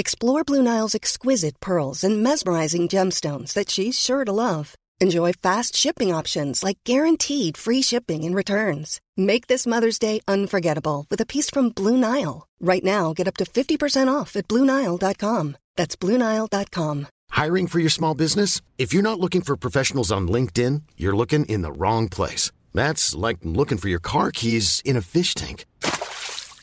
Explore Blue Nile's exquisite pearls and mesmerizing gemstones that she's sure to love. Enjoy fast shipping options like guaranteed free shipping and returns. Make this Mother's Day unforgettable with a piece from Blue Nile. Right now, get up to 50% off at BlueNile.com. That's BlueNile.com. Hiring for your small business? If you're not looking for professionals on LinkedIn, you're looking in the wrong place. That's like looking for your car keys in a fish tank.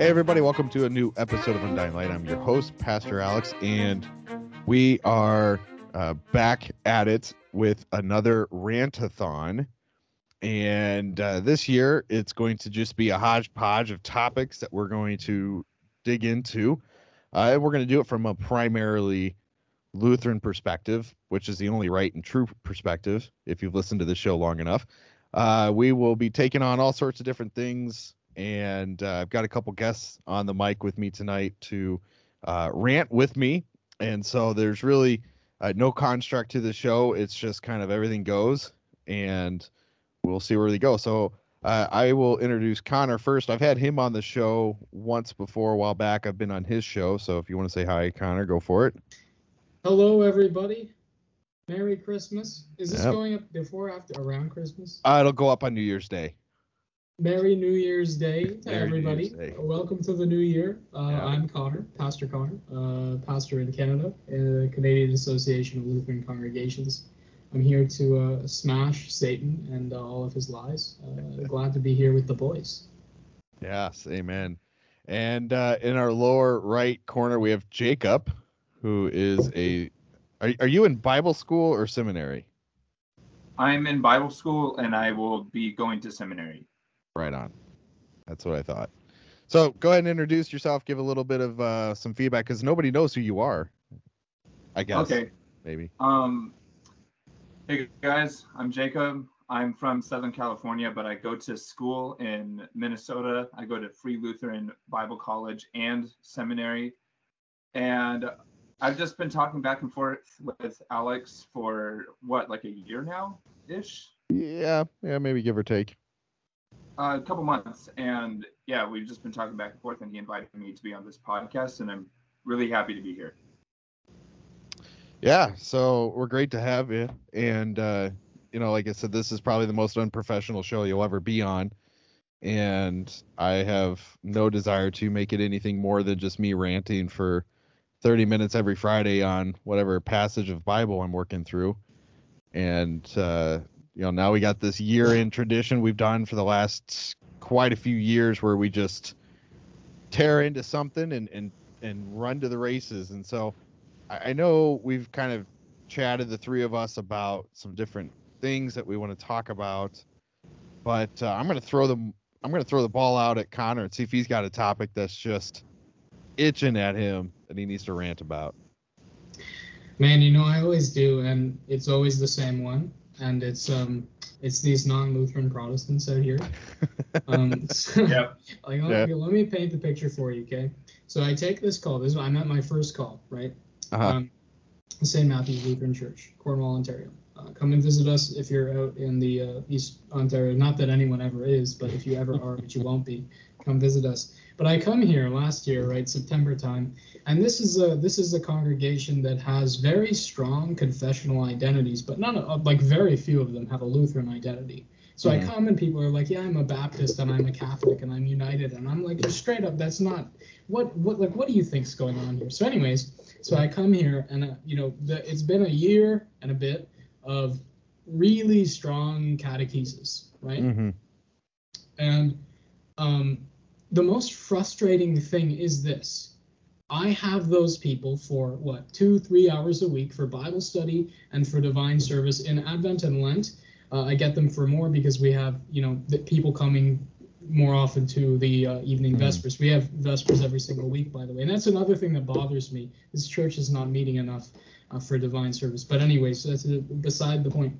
Hey, everybody, welcome to a new episode of Undying Light. I'm your host, Pastor Alex, and we are uh, back at it with another rantathon. And uh, this year, it's going to just be a hodgepodge of topics that we're going to dig into. Uh, we're going to do it from a primarily Lutheran perspective, which is the only right and true perspective if you've listened to the show long enough. Uh, we will be taking on all sorts of different things and uh, I've got a couple guests on the mic with me tonight to uh, rant with me. And so there's really uh, no construct to the show. It's just kind of everything goes, and we'll see where they go. So uh, I will introduce Connor first. I've had him on the show once before a while back. I've been on his show. So if you want to say hi, Connor, go for it. Hello, everybody. Merry Christmas. Is this Yep. going up before, after, around Christmas? Uh, it'll go up on New Year's Day. Merry New Year's Day to Merry everybody. Day. Welcome to the new year. Uh, Yeah. I'm Connor, Pastor Connor, uh, pastor in Canada, in the Canadian Association of Lutheran Congregations. I'm here to uh, smash Satan and uh, all of his lies. Uh, glad to be here with the boys. Yes, amen. And uh, in our lower right corner, we have Jacob, who is a. Are, are you in Bible school or seminary? I'm in Bible school and I will be going to seminary. Right on. That's what I thought. So go ahead and introduce yourself. Give a little bit of uh, some feedback because nobody knows who you are. I guess. Okay. Maybe. Um Hey guys, I'm Jacob. I'm from Southern California, but I go to school in Minnesota. I go to Free Lutheran Bible College and seminary. And I've just been talking back and forth with Alex for what, like a year now ish? Yeah. Yeah. Maybe give or take. A couple months. And yeah, we've just been talking back and forth, and he invited me to be on this podcast, and I'm really happy to be here. Yeah. So we're great to have you. And uh, you know, like I said, this is probably the most unprofessional show you'll ever be on. And I have no desire to make it anything more than just me ranting for 30 minutes every Friday on whatever passage of Bible I'm working through. And uh, you know, now we got this year in tradition we've done for the last quite a few years where we just tear into something and and and run to the races. And so I, know we've kind of chatted the three of us about some different things that we want to talk about, but uh, I'm gonna throw them. I'm gonna throw the ball out at Connor and see if he's got a topic that's just itching at him that he needs to rant about. Man, you know I always do, and it's always the same one, and it's um, it's these non-Lutheran Protestants out here. Um, so- Yep. Like, let, Yeah. me, let me paint the picture for you, okay? So I take this call. This is I'm at my first call, right? Uh-huh. Um, St. Matthew's Lutheran Church, Cornwall, Ontario. Uh, come and visit us if you're out in the uh, East Ontario. Not that anyone ever is, but if you ever are, but you won't be, come visit us. But I come here last year, right, September time, and this is a this is a congregation that has very strong confessional identities, but none of like very few of them have a Lutheran identity. So mm-hmm. I come and people are like, yeah, I'm a Baptist and I'm a Catholic and I'm united. And I'm like, just straight up, that's not what, what, like, what do you think's going on here? So anyways, so I come here and, uh, you know, the, it's been a year and a bit of really strong catechesis, right? Mm-hmm. And um, the most frustrating thing is this I have those people for what, two, three hours a week for Bible study and for divine service in Advent and Lent. Uh, I get them for more because we have, you know, people coming more often to the uh, evening mm-hmm. vespers. We have vespers every single week, by the way, and that's another thing that bothers me. This church is not meeting enough uh, for divine service. But anyway, so that's beside the point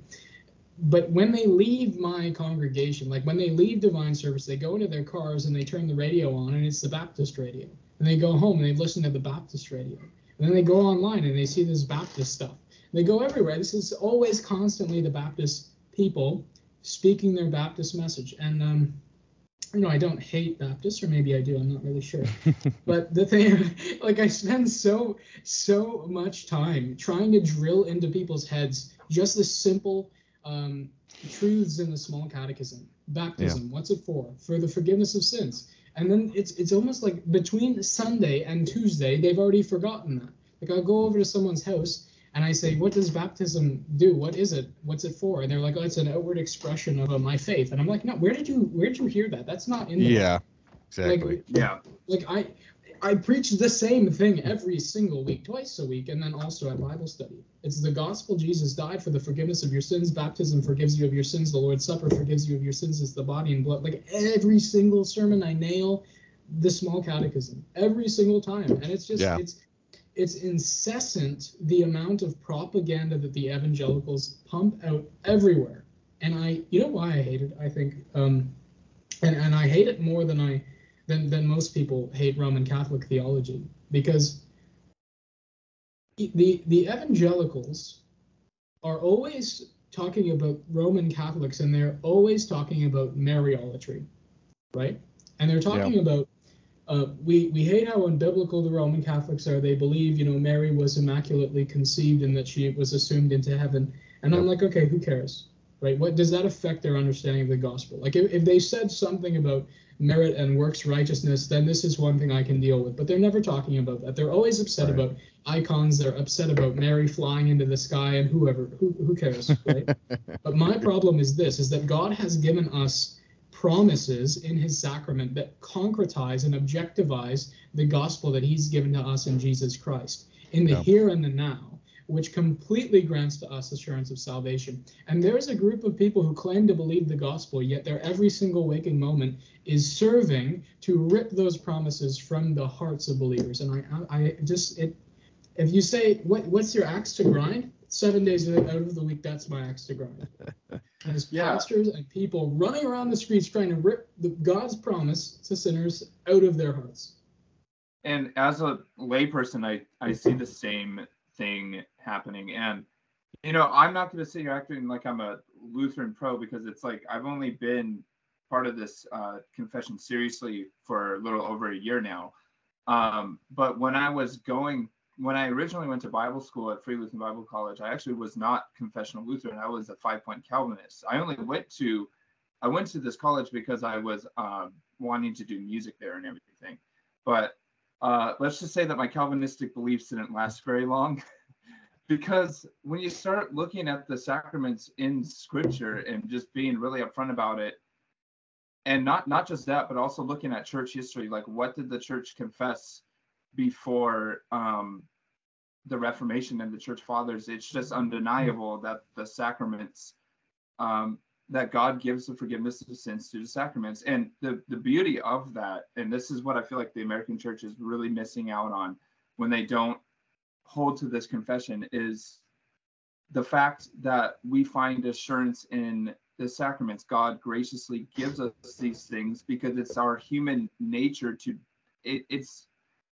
but when they leave my congregation, like when they leave divine service, they go into their cars and they turn the radio on, and it's the Baptist radio. And they go home and they listen to the Baptist radio. And then they go online and they see this Baptist stuff. They go everywhere. This is always constantly the Baptist people speaking their Baptist message. And um, you know, I don't hate Baptists, or maybe I do. I'm not really sure. but the thing, like, I spend so so much time trying to drill into people's heads just the simple um, truths in the small catechism. Baptism, yeah. what's it for? For the forgiveness of sins. And then it's it's almost like between Sunday and Tuesday, they've already forgotten that. Like I'll go over to someone's house and I say, "What does baptism do? What is it? What's it for?" And they're like, "Oh, it's an outward expression of uh, my faith." And I'm like, "No, where did you where did you hear that? That's not in the yeah, exactly. Like, yeah, like I I preach the same thing every single week, twice a week, and then also at Bible study. It's the gospel Jesus died for the forgiveness of your sins. Baptism forgives you of your sins. The Lord's Supper forgives you of your sins. It's the body and blood. Like every single sermon, I nail the small catechism every single time, and it's just yeah. it's it's incessant the amount of propaganda that the evangelicals pump out everywhere. And I, you know why I hate it? I think, um, and and I hate it more than I than than most people hate Roman Catholic theology because the the evangelicals are always talking about Roman Catholics and they're always talking about Mariolatry, right? And they're talking yeah. about uh, we we hate how unbiblical the Roman Catholics are. They believe you know Mary was immaculately conceived and that she was assumed into heaven. And I'm like, okay, who cares, right? What does that affect their understanding of the gospel? Like if, if they said something about merit and works righteousness, then this is one thing I can deal with. But they're never talking about that. They're always upset right. about icons. They're upset about Mary flying into the sky and whoever. Who, who cares, right? but my problem is this: is that God has given us promises in His sacrament that concretize and objectivize the gospel that He's given to us in Jesus Christ in the yeah. here and the now which completely grants to us assurance of salvation. And there's a group of people who claim to believe the gospel, yet their every single waking moment is serving to rip those promises from the hearts of believers. And I, I just, it, if you say, what, what's your axe to grind? Seven days out of the week, that's my axe to grind. And As yeah. pastors and people running around the streets trying to rip the, God's promise to sinners out of their hearts. And as a layperson, I, I see the same thing happening. And you know, I'm not going to sit here acting like I'm a Lutheran pro because it's like I've only been part of this uh, confession seriously for a little over a year now. Um, but when I was going, when I originally went to Bible school at Free Lutheran Bible College, I actually was not confessional Lutheran. I was a five point Calvinist. I only went to, I went to this college because I was um, wanting to do music there and everything. But uh, let's just say that my Calvinistic beliefs didn't last very long. because when you start looking at the sacraments in scripture and just being really upfront about it and not not just that but also looking at church history like what did the church confess before um, the reformation and the church fathers it's just undeniable that the sacraments um, that god gives the forgiveness of sins through the sacraments and the the beauty of that and this is what i feel like the american church is really missing out on when they don't hold to this confession is the fact that we find assurance in the sacraments. God graciously gives us these things because it's our human nature to, it, it's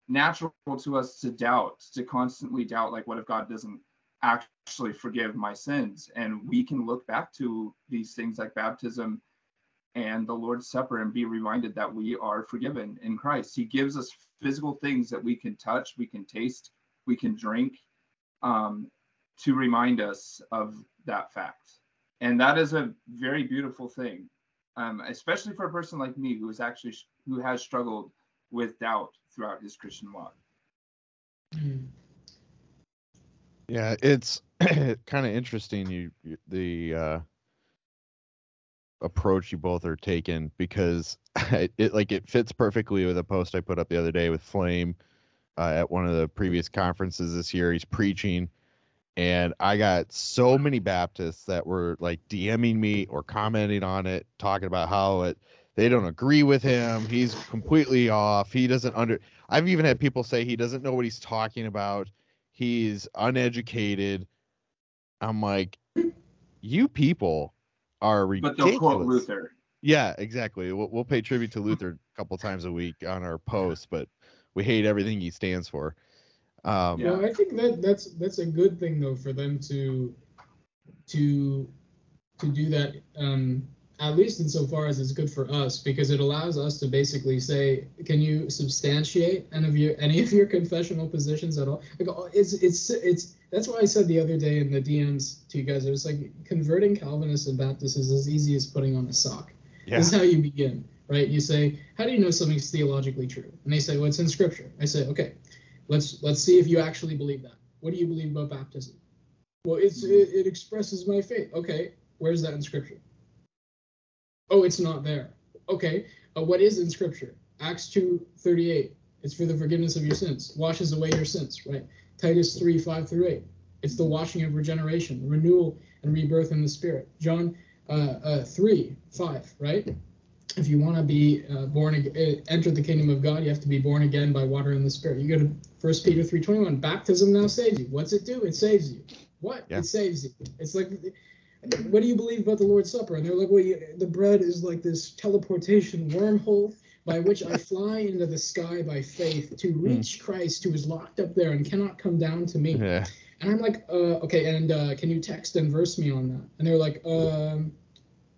natural to us to doubt, to constantly doubt, like, what if God doesn't actually forgive my sins? And we can look back to these things like baptism and the Lord's Supper and be reminded that we are forgiven in Christ. He gives us physical things that we can touch, we can taste, we can drink um, to remind us of that fact. and that is a very beautiful thing, um, especially for a person like me who is actually who has struggled with doubt throughout his Christian walk. Yeah, it's kind of interesting you, you the uh approach you both are taking because it, it, like it fits perfectly with a post I put up the other day with Flame uh, at one of the previous conferences this year. He's preaching, and I got so many Baptists that were like DMing me or commenting on it, talking about how it they don't agree with him. He's completely off. He doesn't under. I've even had people say he doesn't know what he's talking about. He's uneducated. I'm like, you people are ridiculous. But they'll quote Luther. Yeah, exactly. We'll, we'll pay tribute to Luther a couple times a week on our posts, but we hate everything he stands for. Um, yeah, I think that that's that's a good thing though for them to to to do that. Um, at least insofar as it's good for us, because it allows us to basically say, can you substantiate any of your any of your confessional positions at all? Like, oh, it's it's it's that's why I said the other day in the DMs to you guys, it was like converting Calvinists and Baptists is as easy as putting on a sock. Yeah. This is how you begin, right? You say, how do you know something's theologically true? And they say, well, it's in Scripture. I say, okay, let's let's see if you actually believe that. What do you believe about baptism? Well, it's it, it expresses my faith. Okay, where's that in Scripture? Oh, it's not there. Okay, uh, what is in Scripture? Acts two thirty eight. It's for the forgiveness of your sins, washes away your sins, right? Titus 3 5 through 8. It's the washing of regeneration, renewal, and rebirth in the Spirit. John uh, uh, 3 5, right? If you want to be uh, born again, uh, enter the kingdom of God, you have to be born again by water and the Spirit. You go to 1 Peter 3 21. Baptism now saves you. What's it do? It saves you. What? Yeah. It saves you. It's like, what do you believe about the Lord's Supper? And they're like, well, you, the bread is like this teleportation wormhole by which I fly into the sky by faith to hmm. reach Christ who is locked up there and cannot come down to me. Yeah. And I'm like, uh, okay, and uh, can you text and verse me on that? And they're like, um,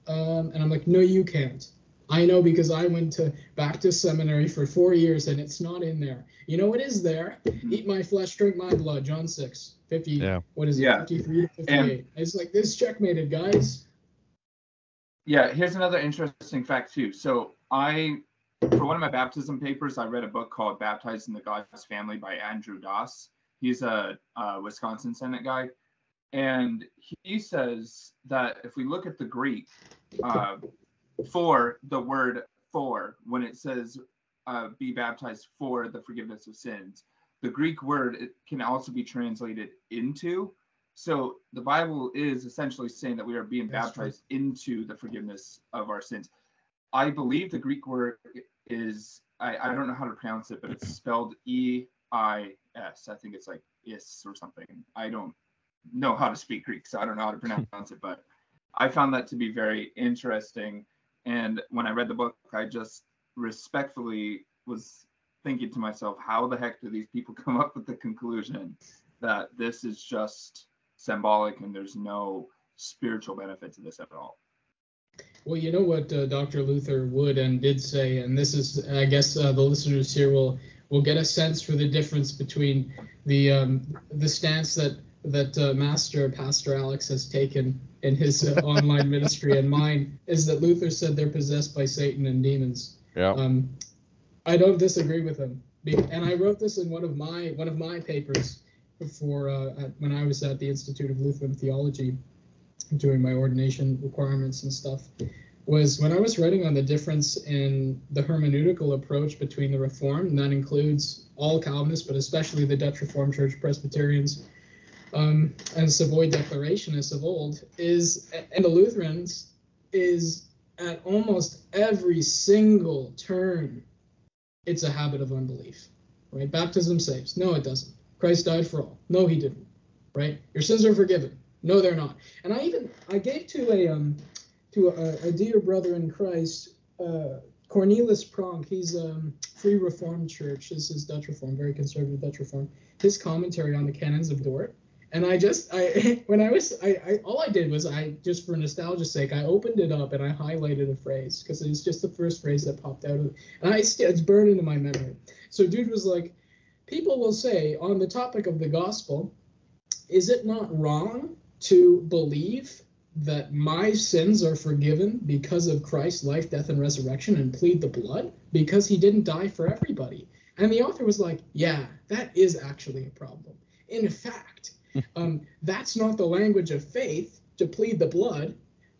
um, and I'm like, no, you can't. I know because I went to Baptist seminary for four years and it's not in there. You know what is there? Eat my flesh, drink my blood. John 6, 50. Yeah. What is it? Yeah. 53 to 58. And it's like this checkmated, guys. Yeah, here's another interesting fact too. So I for one of my baptism papers, I read a book called Baptized in the God's Family by Andrew Das. He's a, a Wisconsin Synod guy. And he says that if we look at the Greek uh, for the word for, when it says uh, be baptized for the forgiveness of sins, the Greek word it can also be translated into. So the Bible is essentially saying that we are being That's baptized true. into the forgiveness of our sins. I believe the Greek word is I, I don't know how to pronounce it, but it's spelled E I S. I think it's like is or something. I don't know how to speak Greek, so I don't know how to pronounce it, but I found that to be very interesting. And when I read the book, I just respectfully was thinking to myself, how the heck do these people come up with the conclusion that this is just symbolic and there's no spiritual benefit to this at all? Well, you know what uh, Dr. Luther would and did say, and this is, I guess, uh, the listeners here will will get a sense for the difference between the um, the stance that that uh, Master Pastor Alex has taken in his uh, online ministry and mine is that Luther said they're possessed by Satan and demons. Yeah. Um, I don't disagree with him, and I wrote this in one of my one of my papers for uh, when I was at the Institute of Lutheran Theology doing my ordination requirements and stuff was when I was writing on the difference in the hermeneutical approach between the Reformed, and that includes all Calvinists, but especially the Dutch Reformed Church Presbyterians um, and Savoy Declarationists of old, is and the Lutherans is at almost every single turn, it's a habit of unbelief. Right? Baptism saves. No, it doesn't. Christ died for all. No, he didn't. Right? Your sins are forgiven. No, they're not. And I even I gave to a um to a, a dear brother in Christ, uh, Cornelis Pronk. He's um Free Reformed Church. This is Dutch Reform, very conservative Dutch Reform. His commentary on the Canons of Dort. And I just I when I was I, I all I did was I just for nostalgia's sake I opened it up and I highlighted a phrase because it was just the first phrase that popped out of it and I it's burned into my memory. So dude was like, people will say on the topic of the gospel, is it not wrong to believe that my sins are forgiven because of Christ's life, death, and resurrection and plead the blood because he didn't die for everybody. And the author was like, yeah, that is actually a problem. In fact, um, that's not the language of faith to plead the blood,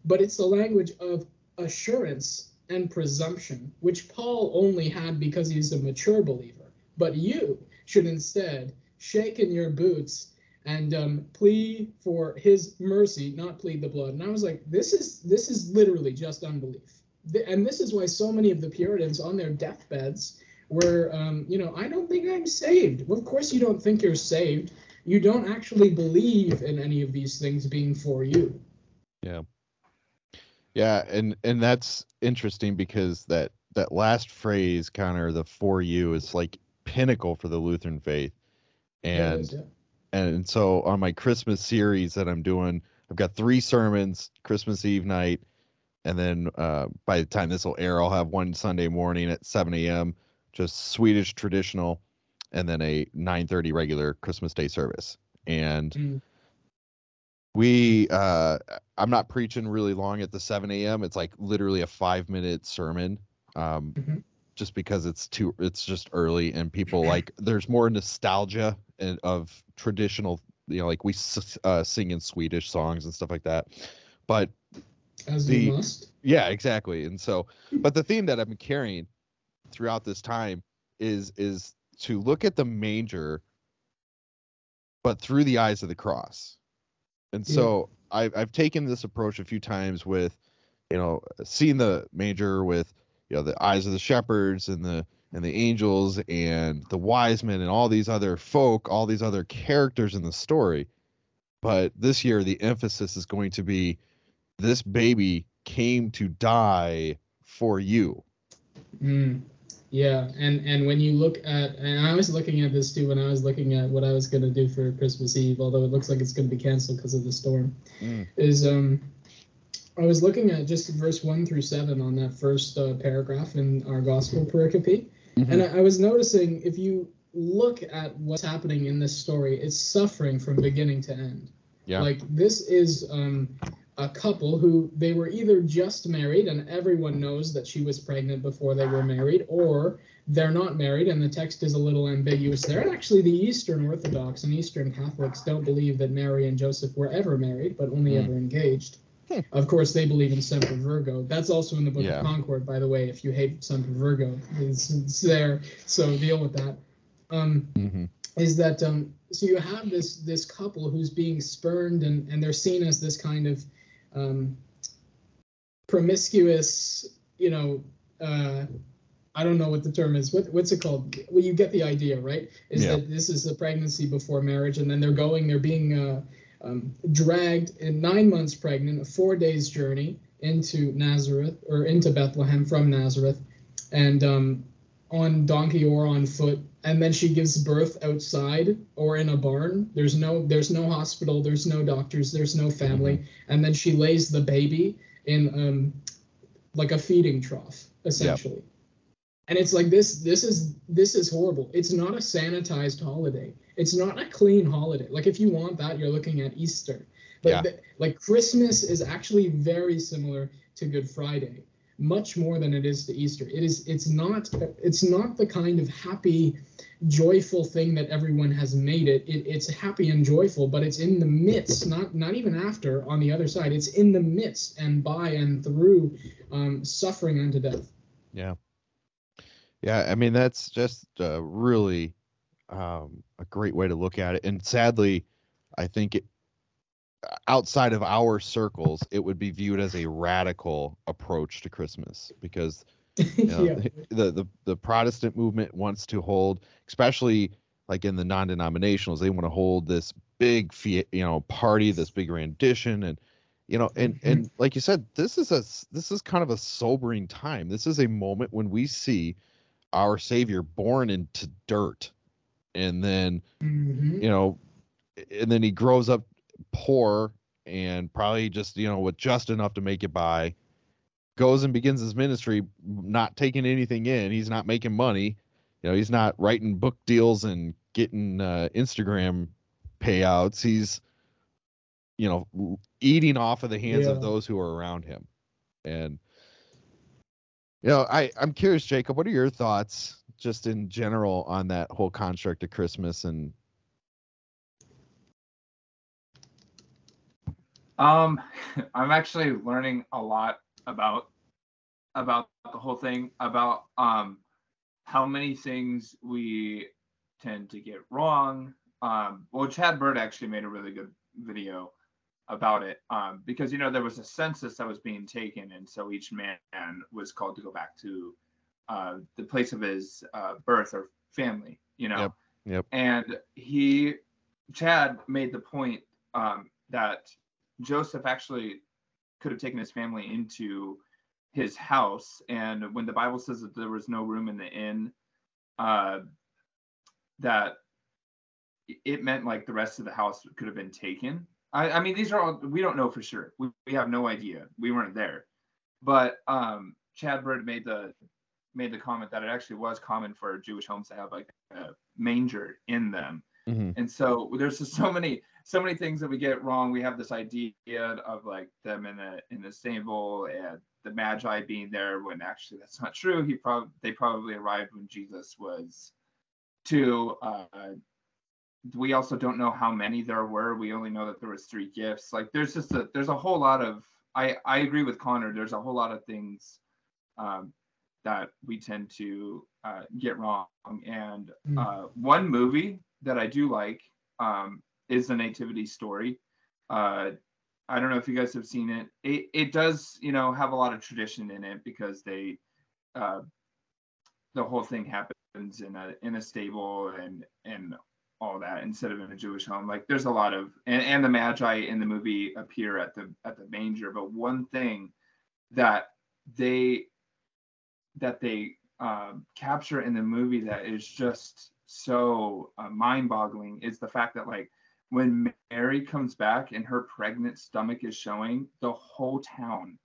but it's the language of assurance and presumption, which Paul only had because he's a mature believer. But you should instead shake in your boots and um, plead for his mercy, not plead the blood. And I was like, this is this is literally just unbelief. And this is why so many of the Puritans on their deathbeds were, um, you know, I don't think I'm saved. Well, of course you don't think you're saved. You don't actually believe in any of these things being for you. Yeah. Yeah, and and that's interesting because that that last phrase, Connor, the for you, is like pinnacle for the Lutheran faith. And yeah, and so on my Christmas series that I'm doing, I've got three sermons Christmas Eve night, and then uh, by the time this will air, I'll have one Sunday morning at 7 a.m. just Swedish traditional, and then a 9:30 regular Christmas Day service. And mm. we, uh, I'm not preaching really long at the 7 a.m. It's like literally a five minute sermon. Um, mm-hmm just because it's too it's just early and people like there's more nostalgia and of traditional you know like we uh, sing in swedish songs and stuff like that but as the, yeah exactly and so but the theme that i've been carrying throughout this time is is to look at the manger but through the eyes of the cross and so yeah. I've, I've taken this approach a few times with you know seeing the manger with you know the eyes of the shepherds and the and the angels and the wise men and all these other folk, all these other characters in the story. But this year the emphasis is going to be this baby came to die for you. Mm, yeah, and and when you look at and I was looking at this too when I was looking at what I was going to do for Christmas Eve, although it looks like it's going to be canceled because of the storm. Mm. Is um I was looking at just verse one through seven on that first uh, paragraph in our gospel pericope, mm-hmm. and I, I was noticing if you look at what's happening in this story, it's suffering from beginning to end. Yeah. Like this is um, a couple who they were either just married and everyone knows that she was pregnant before they were married, or they're not married and the text is a little ambiguous there. And actually, the Eastern Orthodox and Eastern Catholics don't believe that Mary and Joseph were ever married, but only mm. ever engaged. Of course, they believe in Semper Virgo. That's also in the Book yeah. of Concord, by the way. If you hate Semper Virgo, it's, it's there. So deal with that. Um, mm-hmm. Is that um, so? You have this this couple who's being spurned, and and they're seen as this kind of um, promiscuous, you know. Uh, I don't know what the term is. What, what's it called? Well, you get the idea, right? Is yeah. that this is a pregnancy before marriage, and then they're going, they're being uh, um, dragged in nine months pregnant, a four days journey into Nazareth or into Bethlehem from Nazareth, and um, on donkey or on foot. And then she gives birth outside or in a barn. There's no there's no hospital. There's no doctors. There's no family. Mm-hmm. And then she lays the baby in um, like a feeding trough essentially. Yep. And it's like this this is this is horrible. It's not a sanitized holiday. It's not a clean holiday. Like if you want that, you're looking at Easter. But yeah. the, like Christmas is actually very similar to Good Friday, much more than it is to Easter. It is it's not it's not the kind of happy, joyful thing that everyone has made it. it it's happy and joyful, but it's in the midst, not not even after on the other side. It's in the midst and by and through um, suffering unto death. Yeah. Yeah, I mean that's just uh, really um, a great way to look at it. And sadly, I think it, outside of our circles, it would be viewed as a radical approach to Christmas because you know, yeah. the, the the Protestant movement wants to hold, especially like in the non-denominationals, they want to hold this big you know party, this big rendition, and you know, and mm-hmm. and like you said, this is a this is kind of a sobering time. This is a moment when we see our Savior born into dirt and then mm-hmm. you know and then he grows up poor and probably just you know with just enough to make it by goes and begins his ministry not taking anything in he's not making money you know he's not writing book deals and getting uh, instagram payouts he's you know, eating off of the hands Yeah. of those who are around him. And you know, I I'm curious, Jacob, what are your thoughts just in general on that whole construct of Christmas and Um, I'm actually learning a lot about about the whole thing about um how many things we tend to get wrong. Um, well, Chad Bird actually made a really good video about it um, because you know there was a census that was being taken, and so each man was called to go back to uh, the place of his uh, birth or family. You know, Yep, yep. and he Chad made the point um, that Joseph actually could have taken his family into his house, and when the Bible says that there was no room in the inn, uh, that it meant like the rest of the house could have been taken. I, I mean, these are all we don't know for sure. We, we have no idea. We weren't there, but um, Chad Bird made the made the comment that it actually was common for Jewish homes to have like a manger in them. Mhm. And so there's just so many so many things that we get wrong. We have this idea of like them in the in the stable and the Magi being there when actually that's not true. He probably they probably arrived when Jesus was two. Uh, we also don't know how many there were. We only know that there was three gifts. Like there's just a there's a whole lot of I I agree with Connor. There's a whole lot of things um, that we tend to uh, get wrong. And Mm. uh, one movie that I do like um, is the Nativity Story. Uh, I don't know if you guys have seen it. It it does you know have a lot of tradition in it because they uh, the whole thing happens in a in a stable and and all that instead of in a Jewish home. Like there's a lot of and, and the Magi in the movie appear at the at the manger. But one thing that they that they um, capture in the movie that is just so uh, mind-boggling is the fact that like when Mary comes back and her pregnant stomach is showing, the whole town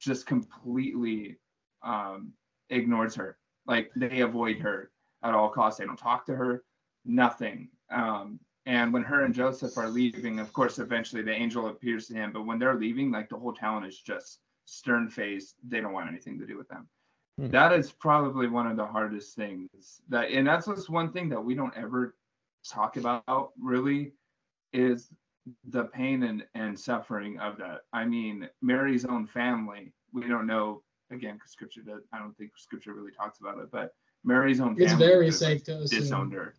just completely um, ignores her. Like they avoid her at all costs. They don't talk to her, nothing. Um, and when her and Joseph are leaving, of course, eventually the angel appears to him. But when they're leaving, like the whole town is just stern faced. They don't want anything to do with them. Hmm. That is probably one of the hardest things that, and that's just one thing that we don't ever talk about really is the pain and, and suffering of that. I mean, Mary's own family, we don't know again because scripture does, I don't think scripture really talks about it, but Mary's own family It's very could have, like, safe to assume. disowned her.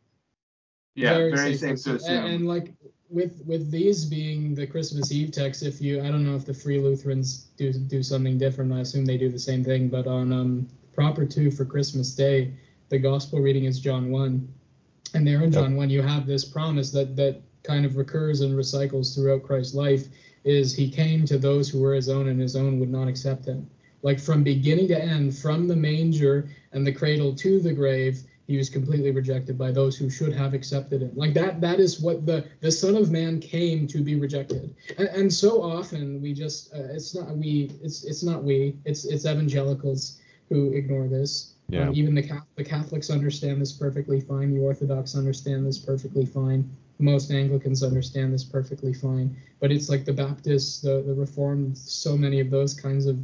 Yeah, very, safe, to assume. And, and, like with with these being the Christmas Eve text, if you I don't know if the Free Lutherans do do something different. I assume they do the same thing. But on um proper two for Christmas Day, the gospel reading is John one, and there in John one you have this promise that that kind of recurs and recycles throughout Christ's life. Is he came to those who were his own, and his own would not accept him. Like from beginning to end, from the manger and the cradle to the grave, he was completely rejected by those who should have accepted him. Like that that is what the the son of man came to be rejected. And, and so often we just uh, it's not we it's it's not we it's it's evangelicals who ignore this. Yeah. Um, even the Catholic, the catholics understand this perfectly fine. The orthodox understand this perfectly fine. Most anglicans understand this perfectly fine. But it's like the baptists the the reformed so many of those kinds of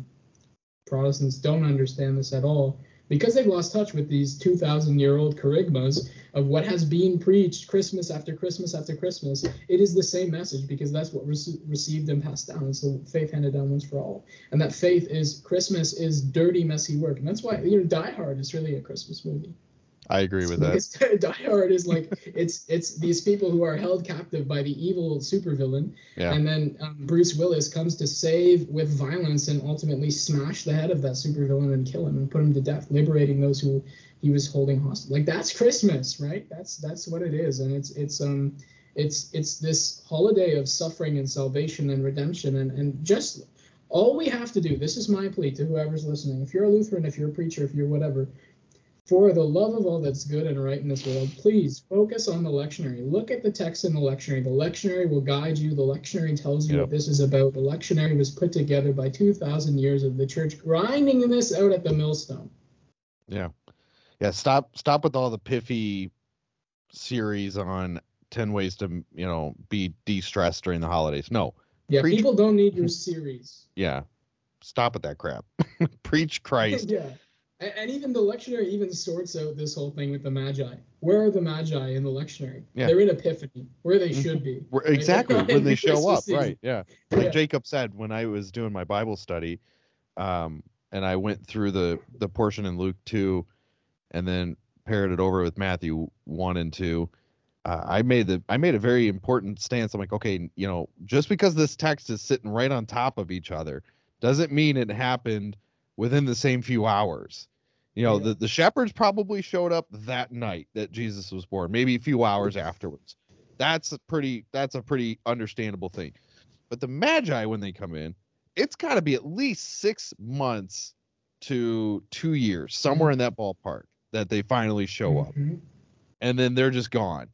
protestants don't understand this at all because they've lost touch with these 2,000 year old charismas of what has been preached Christmas after Christmas after Christmas, it is the same message because that's what rece- received and passed down. It's the faith handed down once for all. And that faith is Christmas is dirty, messy work. And that's why, you know, Die Hard is really a Christmas movie. I agree with that. Die Hard is like it's it's these people who are held captive by the evil supervillain, Yeah. and then um, Bruce Willis comes to save with violence and ultimately smash the head of that supervillain and kill him and put him to death, liberating those who he was holding hostage. Like that's Christmas, right? That's that's what it is, and it's it's um it's it's this holiday of suffering and salvation and redemption, and and just all we have to do. This is my plea to whoever's listening. If you're a Lutheran, if you're a preacher, if you're whatever, for the love of all that's good and right in this world, please focus on the lectionary. Look at the text in the lectionary. The lectionary will guide you. The lectionary tells you Yep. what this is about. The lectionary was put together by 2,000 years of the church grinding this out at the millstone. Yeah. Yeah. Stop stop with all the piffy series on 10 ways to, you know, be de-stressed during the holidays. No. Yeah, Preach- people don't need your series. Yeah. Stop with that crap. Preach Christ. yeah. And, and even the lectionary even sorts out this whole thing with the magi. Where are the magi in the lectionary? Yeah. They're in Epiphany, where they should be. Where- exactly not when they show Christmas up season. right yeah like Yeah. jacob said when i was doing my bible study um and i went through the the portion in luke 2 and then paired it over with matthew 1 and 2 uh, i made the i made a very important stance i'm like okay you know just because this text is sitting right on top of each other doesn't mean it happened within the same few hours you know the, the shepherds probably showed up that night that jesus was born maybe a few hours afterwards. That's a pretty that's a pretty understandable thing. But the magi when they come in it's got to be at least six months to two years somewhere in that ballpark that they finally show up. Mhm. and then they're just gone.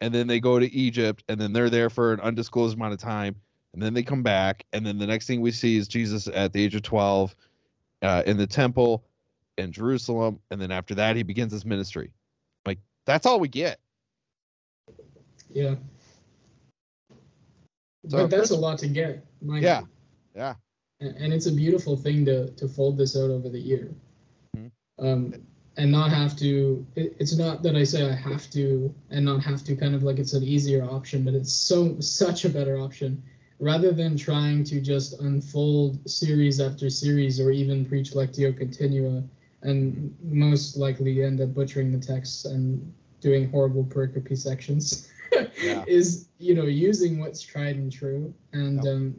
And then they go to egypt and then they're there for an undisclosed amount of time and then they come back and then the next thing we see is jesus at the age of 12 uh, in the temple in jerusalem and then after that he begins his ministry like that's all we get Yeah. So but that's a lot to get. mind Yeah. Yeah. And, and it's a beautiful thing to to fold this out over the year. Mhm. Um, and not have to. It, it's not that I say I have to and not have to. Kind of like it's an easier option, but it's so such a better option. Rather than trying to just unfold series after series or even preach lectio continua and most likely end up butchering the texts and doing horrible pericope sections Yeah. is you know using what's tried and true. And Yeah. um,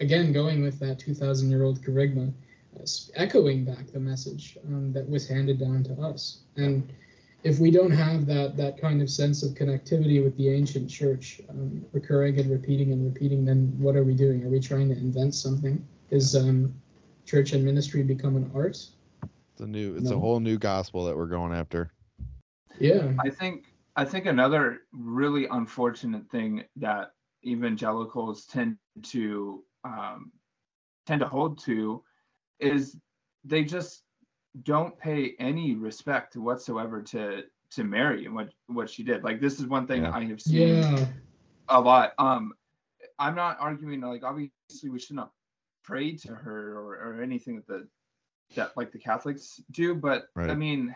again going with that 2000 year old charisma uh, echoing back the message um, that was handed down to us. And if we don't have that that kind of sense of connectivity with the ancient church um, recurring and repeating and repeating then what are we doing? Are we trying to invent something? Is um, church and ministry become an art a new it's a whole new gospel that we're going after yeah I think I think another really unfortunate thing that evangelicals tend to um, tend to hold to is they just don't pay any respect whatsoever to to Mary and what what she did. Like this is one thing Yeah. I have seen yeah a lot. Um, I'm not arguing like obviously we should not pray to her or, or anything that the that like the Catholics do, but I mean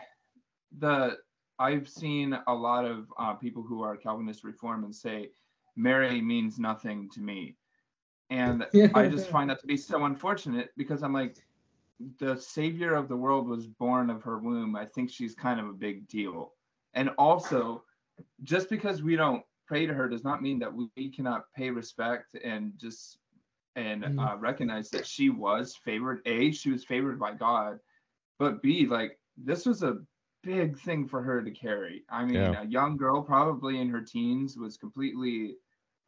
the I've seen a lot of uh, people who are Calvinist reform and say Mary means nothing to me, and I just find that to be so unfortunate because I'm like the savior of the world was born of her womb. I think she's kind of a big deal, and also just because we don't pray to her does not mean that we cannot pay respect and just and Mm. uh, recognize that she was favored. A, she was favored by God, but B, like this was a big thing for her to carry. I mean, Yeah. a young girl, probably in her teens, was completely.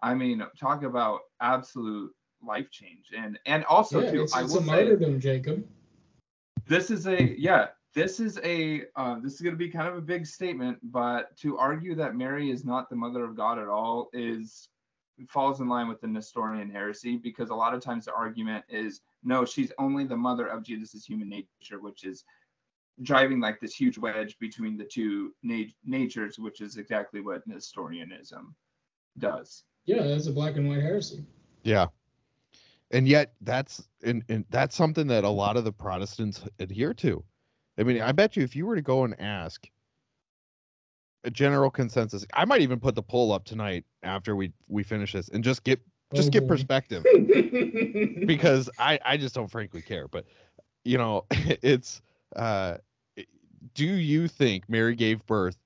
I mean, talk about absolute life change, and and also yeah too, it's, I it's will a say, jacob this is a yeah this is a uh, this is going to be kind of a big statement but to argue that mary is not the mother of god at all is falls in line with the nestorian heresy because a lot of times the argument is no she's only the mother of jesus' human nature which is driving like this huge wedge between the two nat- natures which is exactly what nestorianism does yeah that's a black and white heresy Yeah. And yet that's and, and that's something that a lot of the Protestants adhere to. I mean, I bet you if you were to go and ask a general consensus, I might even put the poll up tonight after we we finish this and just get just Oh, get perspective because I I just don't frankly care. But you know, it's uh do you think Mary gave birth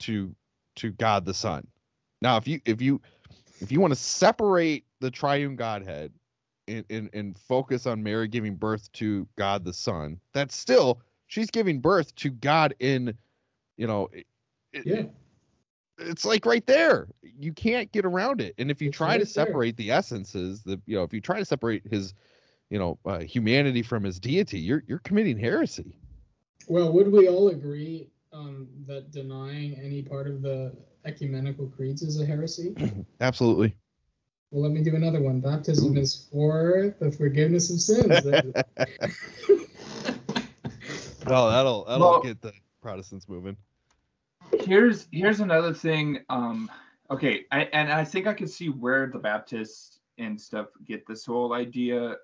to to God the Son? Now, if you if you if you want to separate the triune Godhead and, and and focus on Mary giving birth to God the Son, that's still she's giving birth to God in, you know, it, it- yeah it's like right there. You can't get around it. And if you It's try right to there. separate the essences, the you know, if you try to separate his, you know, uh, humanity from his deity, you're you're committing heresy. Well, would we all agree um, that denying any part of the ecumenical creeds is a heresy? Absolutely. Well, let me do another one. Baptism Ooh. is for the forgiveness of sins. Oh, that'll that'll Well- get the Protestants moving. Here's here's another thing um okay I, and i think i can see where the baptists and stuff get this whole idea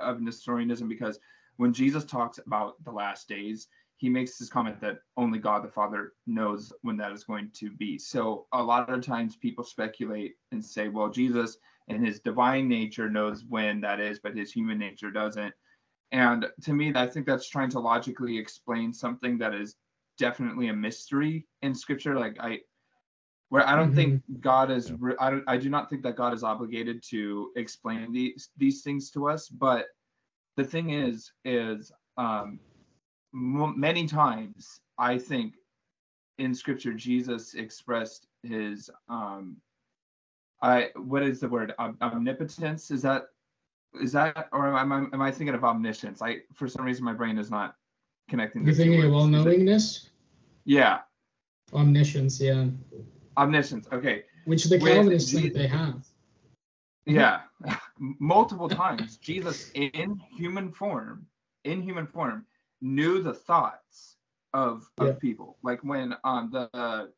of Nestorianism because when Jesus talks about the last days, he makes this comment that only God the Father knows when that is going to be. So a lot of times people speculate and say, well, Jesus and his divine nature knows when that is, but his human nature doesn't. And to me, I think that's trying to logically explain something that is definitely a mystery in scripture. Like I where I don't mm-hmm. think God is I don't I do not think that God is obligated to explain these these things to us, but the thing is is um m- many times I think in scripture Jesus expressed his um I what is the word omnipotence is that is that or am I am I thinking of omniscience I for some reason my brain is not connecting you're thinking of all knowingness yeah. Omniscience yeah. Omniscience okay. Which the calvinists think they have. Yeah. Multiple times jesus in human form in human form knew the thoughts of of yeah. people. Like when um the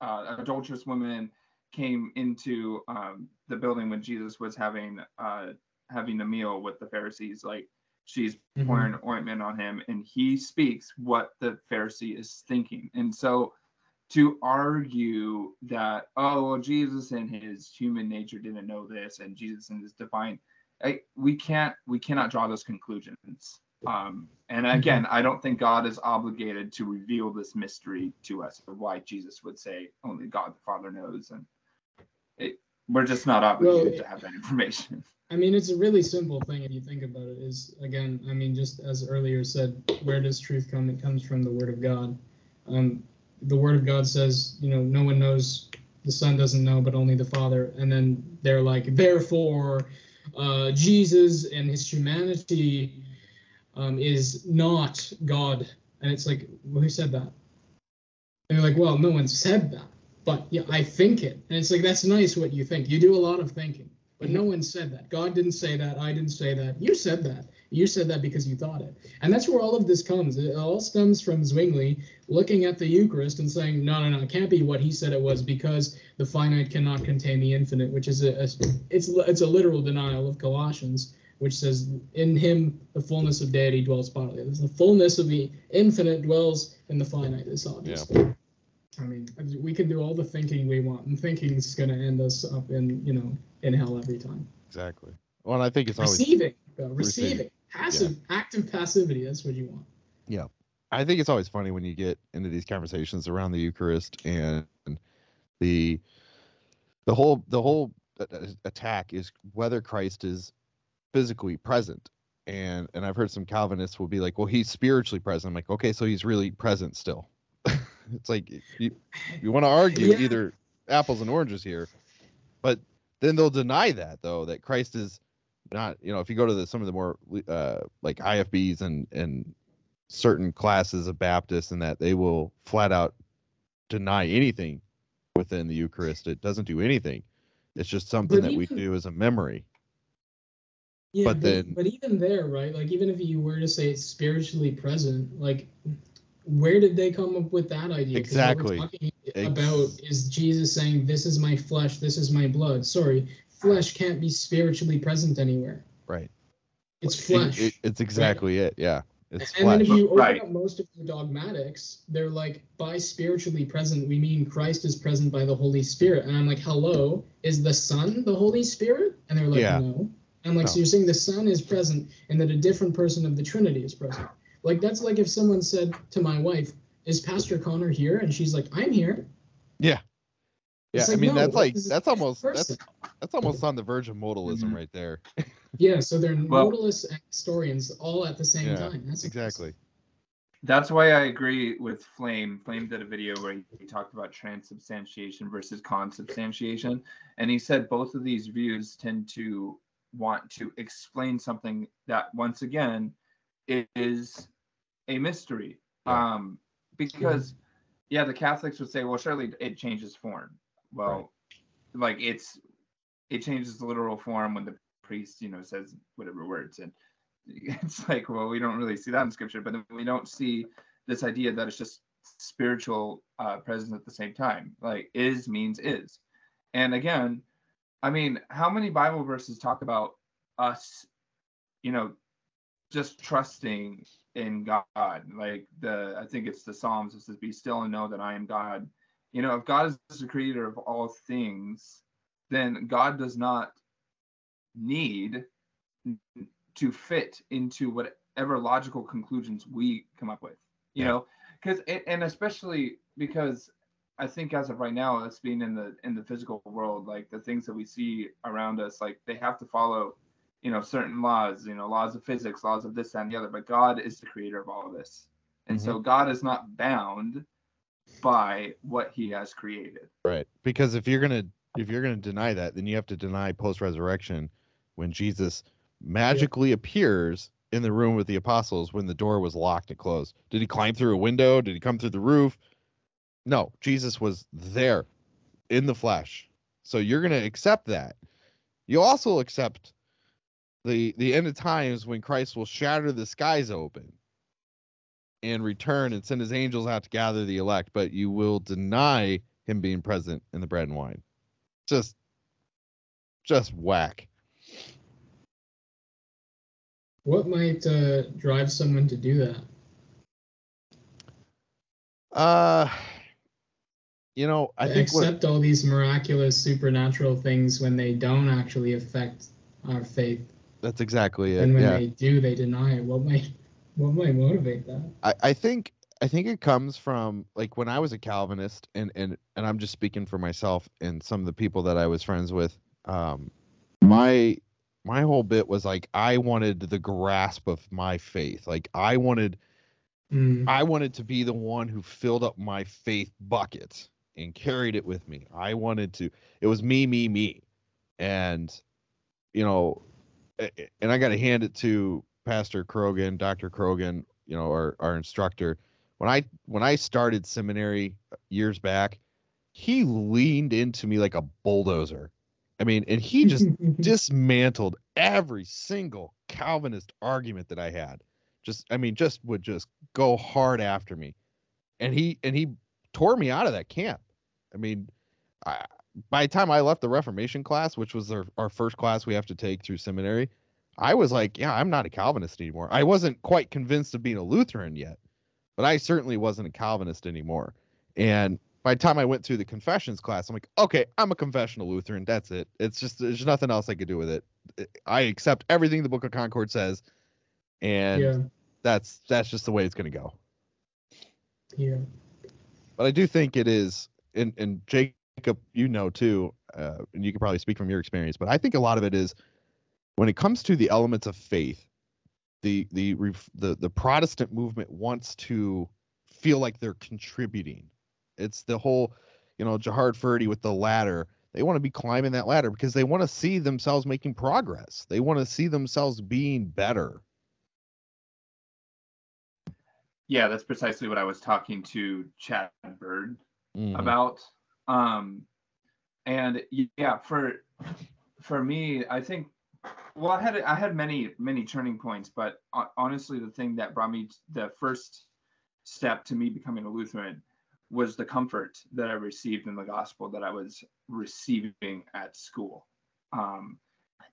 uh, adulterous woman came into um, the building when Jesus was having uh, having a meal with the Pharisees. Like she's mm-hmm. pouring ointment on him, and he speaks what the Pharisee is thinking. And so to argue that oh well, Jesus in his human nature didn't know this, and Jesus in his divine, I, we can't we cannot draw those conclusions. Um, and mm-hmm. again, I don't think God is obligated to reveal this mystery to us of why Jesus would say only God the Father knows. And it, we're just not obligated well, to have that information. I mean, it's a really simple thing if you think about it. Is again, I mean, just as earlier said, where does truth come? It comes from the Word of God. Um, the Word of God says, you know, no one knows, the Son doesn't know, but only the Father. And then they're like, therefore, uh, Jesus and his humanity um, is not God. And it's like, well, who said that? And they're like, well, no one said that but yeah, I think it. And it's like, that's nice what you think. You do a lot of thinking, but no one said that. God didn't say that. I didn't say that. You said that. You said that because you thought it. And that's where all of this comes. It all stems from Zwingli looking at the Eucharist and saying, no, no, no, it can't be what he said it was because the finite cannot contain the infinite, which is a, a it's, it's a literal denial of Colossians which says, In him the fullness of deity dwells bodily. The fullness of the infinite dwells in the finite, is obvious. Yeah. I mean, we can do all the thinking we want, and thinking is going to end us up in, you know, in hell every time. Exactly. Well, I think it's always receiving, though, receiving, receiving. passive, yeah. active passivity. That's what you want. Yeah, I think it's always funny when you get into these conversations around the Eucharist and the the whole the whole attack is whether Christ is physically present. And and I've heard some Calvinists will be like, well, he's spiritually present. I'm like, okay, so he's really present still. It's like you, you want to argue yeah. either apples and oranges here, but then they'll deny that though that Christ is not. You know, if you go to the, some of the more uh, like IFBs and and certain classes of Baptists, and that they will flat out deny anything within the Eucharist. It doesn't do anything. It's just something that we do as a memory. Yeah, but, but then, but even there, right? Like even if you were to say it's spiritually present, like where did they come up with that idea? Exactly. about is Jesus saying, "This is my flesh, this is my blood." Sorry, flesh can't be spiritually present anywhere. Right. It's flesh. It, it, it's exactly right? it. Yeah. It's and flesh. then if you open right. up most of the dogmatics, they're like, by spiritually present, we mean Christ is present by the Holy Spirit. And I'm like, hello, is the Son the Holy Spirit? And they're like, yeah. no. I'm like, no. so you're saying the Son is present and that a different person of the Trinity is present. Like that's like if someone said to my wife, "Is Pastor Connor here?" and she's like, "I'm here." Yeah. Yeah, like, I mean no, that's like that's almost that's that's almost on the verge of modalism mm-hmm. right there. yeah, so they're well, modalists and Nestorians all at the same yeah, time. That's exactly. That's why I agree with Flame. Flame did a video where he, he talked about transubstantiation versus consubstantiation, and he said both of these views tend to want to explain something that once again is a mystery. Yeah. Um, because yeah, the Catholics would say, well, surely it changes form. Well, right. like it's it changes the literal form when the priest, you know, says whatever words, and it's like, well, we don't really see that in scripture, but we don't see this idea that it's just spiritual uh, presence at the same time. Like is means is, and again, I mean, how many Bible verses talk about us, you know, just trusting in God? Like the, I think it's the Psalms. It says, "Be still and know that I am God." You know, if God is the creator of all things, then God does not need to fit into whatever logical conclusions we come up with. You yeah. know, because and especially because I think as of right now, us being in the in the physical world, like the things that we see around us, like they have to follow, you know, certain laws, you know, laws of physics, laws of this and the other. But God is the creator of all of this, and mm-hmm. so God is not bound by what He has created. Right, because if you're gonna if you're gonna deny that, then you have to deny post resurrection when Jesus magically yeah. appears in the room with the apostles when the door was locked and closed. Did he climb through a window? Did he come through the roof? No, Jesus was there in the flesh. So you're going to accept that. You also accept the the end of times when Christ will shatter the skies open and return and send his angels out to gather the elect, but you will deny him being present in the bread and wine. Just just whack. What might uh, drive someone to do that? Uh you know, I think accept what, all these miraculous supernatural things when they don't actually affect our faith. That's exactly it. And when yeah. they do, they deny it. What might what might motivate that? I, I think I think it comes from like when I was a Calvinist and and and I'm just speaking for myself and some of the people that I was friends with. Um, my my whole bit was like I wanted the grasp of my faith. Like I wanted mm. I wanted to be the one who filled up my faith bucket and carried it with me. I wanted to. It was me, me, me, and you know, and I got to hand it to Pastor Krogan, Dr. Krogan, you know, our our instructor. When I when I started seminary uh, years back, he leaned into me like a bulldozer. I mean, and he just dismantled every single Calvinist argument that I had. Just, I mean, just would just go hard after me, and he and he tore me out of that camp. I mean, I, by the time I left the Reformation class, which was our, our first class we have to take through seminary, I was like, yeah, I'm not a Calvinist anymore. I wasn't quite convinced of being a Lutheran yet, but I certainly wasn't a Calvinist anymore. And by the time I went through the confessions class, I'm like, okay, I'm a confessional Lutheran. That's it. It's just there's nothing else I could do with it. I accept everything the Book of Concord says, and yeah. that's that's just the way it's going to go. Yeah. But I do think it is and and Jacob, you know too, uh, and you can probably speak from your experience, but I think a lot of it is when it comes to the elements of faith, the the the the Protestant movement wants to feel like they're contributing. It's the whole, you know, Gerhard Forde with the ladder. They want to be climbing that ladder because they want to see themselves making progress. They want to see themselves being better. Yeah, that's precisely what I was talking to Chad Bird mm-hmm. about. Um, and yeah, for for me, I think well, I had I had many many turning points, but honestly, the thing that brought me the first step to me becoming a Lutheran was the comfort that I received in the gospel that I was receiving at school. Um,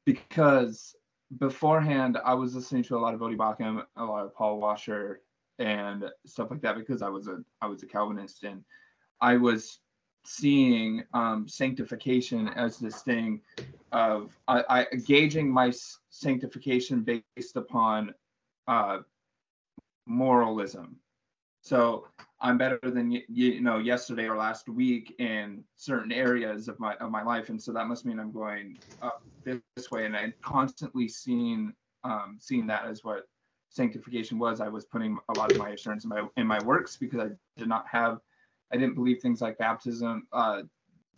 because beforehand, I was listening to a lot of Voddie Baucham, a lot of Paul Washer, and stuff like that because I was a I was a Calvinist and I was seeing um, sanctification as this thing of I, I gauging my sanctification based upon uh, moralism. So I'm better than you, you know yesterday or last week in certain areas of my of my life, and so that must mean I'm going up this way. And I constantly seeing um, seeing that as what sanctification was. I was putting a lot of my assurance in my in my works because I did not have I didn't believe things like baptism, uh,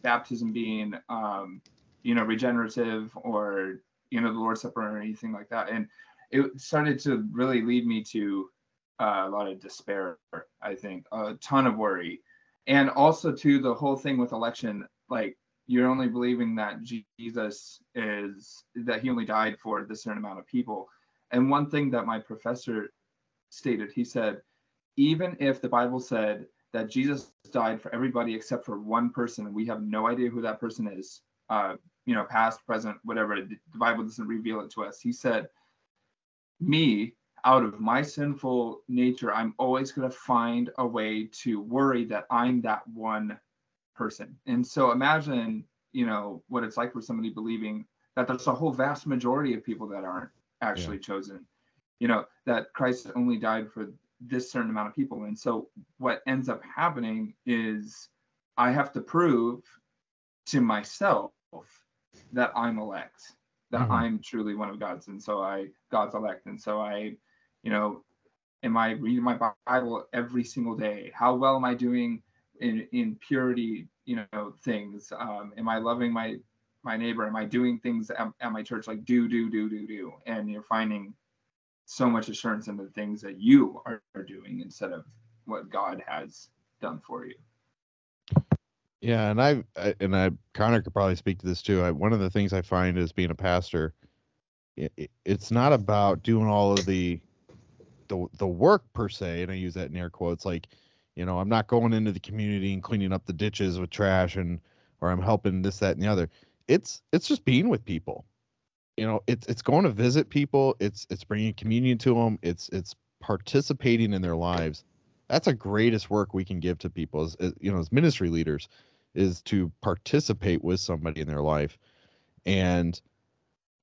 baptism being, um, you know, regenerative or you know the Lord's Supper or anything like that. And it started to really lead me to uh, a lot of despair. I think a ton of worry, and also to the whole thing with election, like you're only believing that Jesus is that he only died for this certain amount of people. And one thing that my professor stated, he said, even if the Bible said that Jesus died for everybody except for one person, and we have no idea who that person is. Uh, you know, past, present, whatever. The Bible doesn't reveal it to us. He said, Me, out of my sinful nature, I'm always going to find a way to worry that I'm that one person. And so imagine, you know, what it's like for somebody believing that there's a whole vast majority of people that aren't actually yeah. chosen. You know, that Christ only died for this certain amount of people. And so what ends up happening is I have to prove to myself that I'm elect, that mm-hmm. I'm truly one of God's, and so I God's elect, and so I, you know, am I reading my Bible every single day? How well am I doing in in purity, you know, things? Um, am I loving my my neighbor? Am I doing things at, at my church like do do do do do? And you're finding so much assurance in the things that you are, are doing instead of what God has done for you. Yeah, and I, I and I Connor could probably speak to this too. I, one of the things I find is being a pastor, it, it's not about doing all of the the the work per se, and I use that in air quotes. Like, you know, I'm not going into the community and cleaning up the ditches with trash and or I'm helping this, that, and the other. It's it's just being with people. You know, it's it's going to visit people. It's it's bringing communion to them. It's it's participating in their lives. That's the greatest work we can give to people as, as you know as ministry leaders is to participate with somebody in their life. And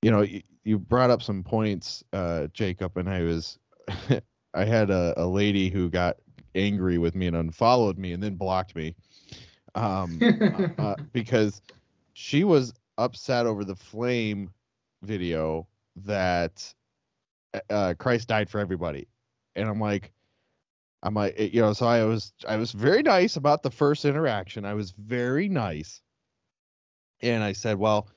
you know, you, you brought up some points, uh, Jacob, and I was I had a, a lady who got angry with me and unfollowed me and then blocked me um, uh, because she was upset over the flame video that uh, Christ died for everybody, and I'm like, I'm like, you know, so I was I was very nice about the first interaction. I was very nice, and I said, well,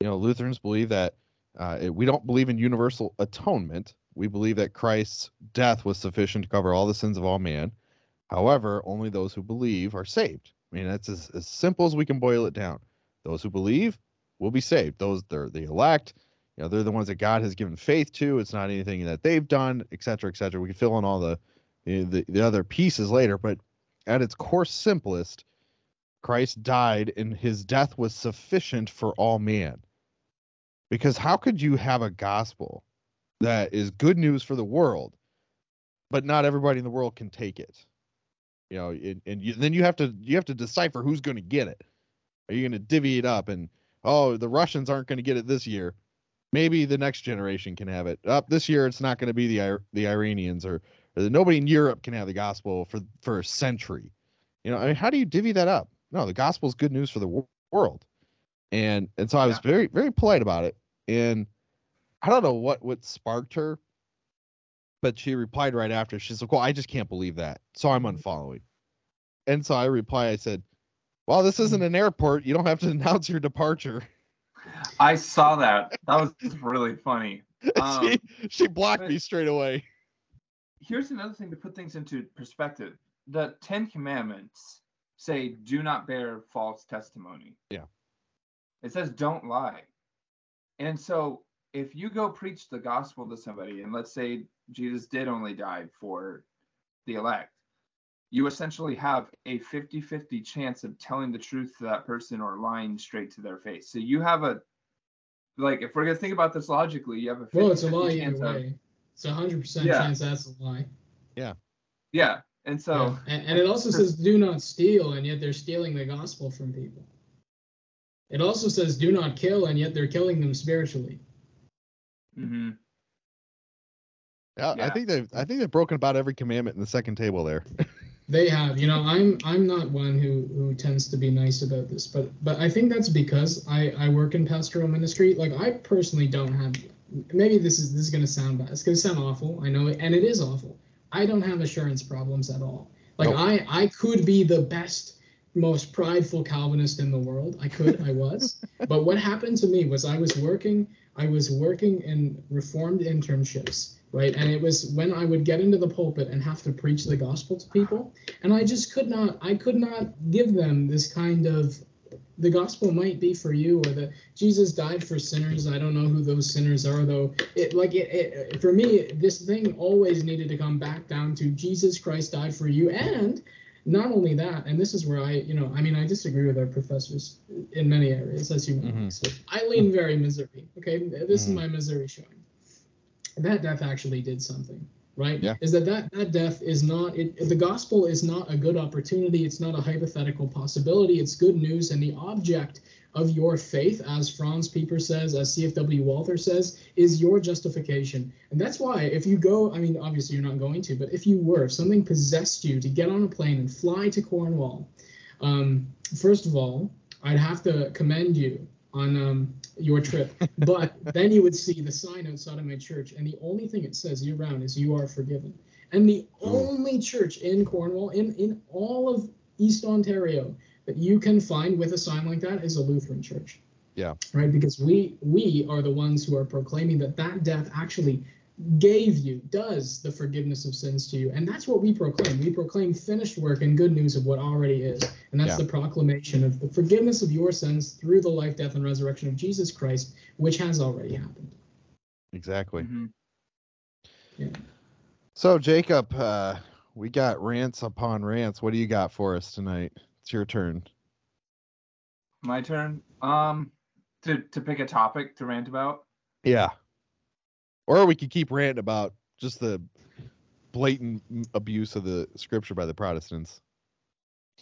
you know, Lutherans believe that uh, we don't believe in universal atonement. We believe that Christ's death was sufficient to cover all the sins of all man. However, only those who believe are saved. I mean, that's as, as simple as we can boil it down. Those who believe will be saved. Those they're the elect. You know, they're the ones that God has given faith to. It's not anything that they've done, et cetera, et cetera. We can fill in all the the, the other pieces later, but at its core simplest, Christ died and his death was sufficient for all man. Because how could you have a gospel that is good news for the world, but not everybody in the world can take it? You know, and, and you, then you have to you have to decipher who's going to get it. Are you going to divvy it up and oh the Russians aren't going to get it this year? Maybe the next generation can have it. Up this year, it's not going to be the the Iranians or nobody in Europe can have the gospel for for a century. You know, I mean, how do you divvy that up? No, the gospel is good news for the world. And and so I was yeah. very very polite about it. And I don't know what what sparked her, but she replied right after. She's like, "Well, I just can't believe that, so I'm mm-hmm. unfollowing." And so I reply, I said, "Well, this isn't an airport. You don't have to announce your departure." I saw that. That was really funny. Um, she she blocked me straight away here's another thing to put things into perspective. The Ten Commandments say, "Do not bear false testimony." Yeah. It says, "Don't lie." And so, if you go preach the gospel to somebody, and let's say Jesus did only die for the elect, you essentially have a 50 50 chance of telling the truth to that person or lying straight to their face. So you have a, like, if we're going to think about this logically, you have a 50 well, it's a lie chance of, it's a hundred percent chance that's a lie. Yeah. Yeah. And so yeah. And, and, it also says do not steal, and yet they're stealing the gospel from people. It also says do not kill, and yet they're killing them spiritually. Mm-hmm. Yeah, yeah, I think they've I think they've broken about every commandment in the second table there. they have. You know, I'm I'm not one who who tends to be nice about this, but but I think that's because I I work in pastoral ministry. Like I personally don't have maybe this is this is going to sound bad. It's going to sound awful. I know it, and it is awful. I don't have assurance problems at all. Like nope. I I could be the best most prideful Calvinist in the world. I could, I was. But what happened to me was I was working, I was working in reformed internships, right? And it was when I would get into the pulpit and have to preach the gospel to people, and I just could not, I could not give them this kind of the gospel might be for you or that jesus died for sinners i don't know who those sinners are though it like it, it, for me this thing always needed to come back down to jesus christ died for you and not only that, and this is where I, you know, I mean, I disagree with our professors in many areas, as you know. Mhm. So I lean very Missouri. Okay, this is Mhm. my Missouri showing. That death actually did something, right? Yeah. Is that that that death is not it? The gospel is not a good opportunity. It's not a hypothetical possibility. It's good news, and the object of your faith, as Franz Pieper says, as CFW Walther says, is your justification. And that's why if you go, I mean, obviously you're not going to, but if you were, if something possessed you to get on a plane and fly to Cornwall, um, first of all, I'd have to commend you on um, your trip. But then you would see the sign outside of my church, and the only thing it says year round is "You are forgiven." And the only church in Cornwall, in in all of East Ontario, that you can find with a sign like that is a Lutheran church. Yeah. Right, because we we are the ones who are proclaiming that that death actually gave you does the forgiveness of sins to you and that's what we proclaim we proclaim finished work and good news of what already is and that's Yeah. the proclamation of the forgiveness of your sins through the life death and resurrection of jesus christ which has already happened Exactly. Mhm. So Jacob, uh, we got rants upon rants. What do you got for us tonight? It's your turn. My turn. Um, to to pick a topic to rant about. Yeah. Or we could keep ranting about just the blatant abuse of the scripture by the Protestants.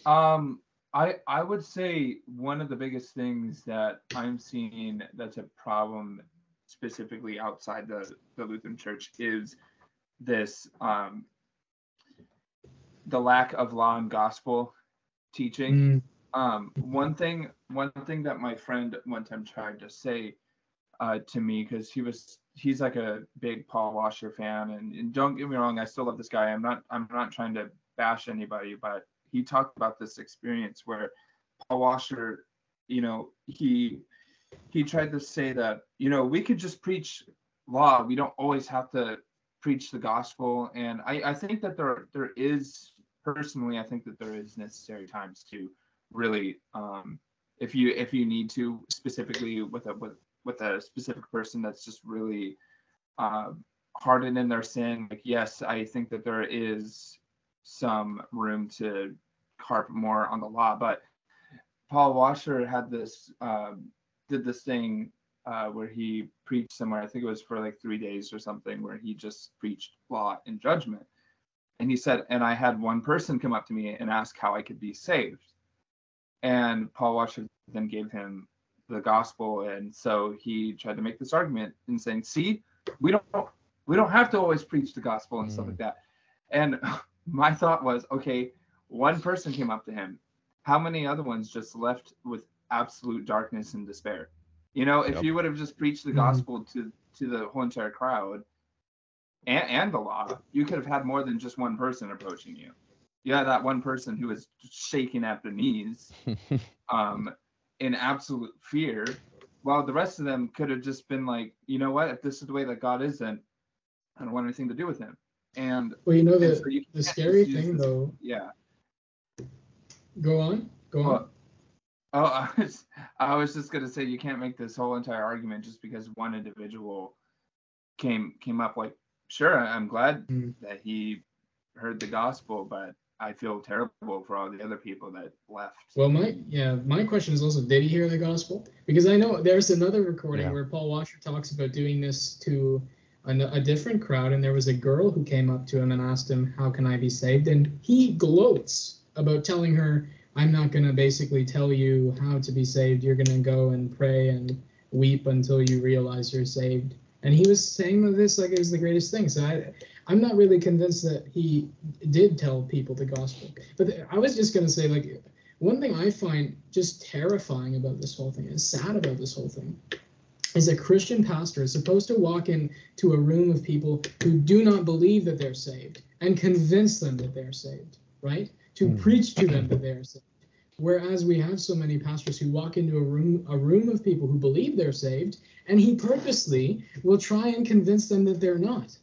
Um, I I would say one of the biggest things that I'm seeing that's a problem specifically outside the the Lutheran Church is this um the lack of law and gospel teaching. Um, one thing one thing that my friend one time tried to say uh, to me because he was he's like a big Paul Washer fan. And, and don't get me wrong I still love this guy. I'm not I'm not trying to bash anybody but he talked about this experience where Paul Washer you know he he tried to say that you know we could just preach law. We don't always have to preach the gospel. And I I think that there there is personally I think that there is necessary times to really um if you if you need to specifically with a with with a specific person that's just really um hardened in their sin like yes i think that there is some room to carp more on the law but paul washer had this um did this thing uh where he preached somewhere i think it was for like three days or something where he just preached law and judgment. And he said and i had one person come up to me and ask how i could be saved. And Paul Washer then gave him the gospel, and so he tried to make this argument in saying, "See, we don't we don't have to always preach the gospel and stuff Mm. like that." And my thought was, okay, one person came up to him. How many other ones just left with absolute darkness and despair? You know, if Yep. you would have just preached the Mhm. gospel to to the whole entire crowd and, and the law, you could have had more than just one person approaching you. You had that one person who was shaking at the knees um, in absolute fear, while the rest of them could have just been like, you know what, if this is the way that God is, then I don't want anything to do with him. And, well you know the so you the scary thing this- though yeah. go on go on oh, I was, I was just gonna say you can't make this whole entire argument just because one individual came came up. Like, sure, I'm glad Mm. that he heard the gospel, but I feel terrible for all the other people that left. Well, my yeah, my question is also, did he hear the gospel? Because I know there's another recording Yeah. where Paul Washer talks about doing this to a, a different crowd, and there was a girl who came up to him and asked him, "How can I be saved?" And he gloats about telling her, "I'm not gonna basically tell you how to be saved. You're gonna go and pray and weep until you realize you're saved." And he was saying this like it was the greatest thing. So I, I'm not really convinced that he did tell people the gospel. But th- I was just gonna say like one thing I find just terrifying about this whole thing, and sad about this whole thing, is a Christian pastor is supposed to walk into a room of people who do not believe that they're saved and convince them that they're saved, right? To Hmm. preach to them that they're saved. Whereas we have so many pastors who walk into a room a room of people who believe they're saved, and he purposely will try and convince them that they're not.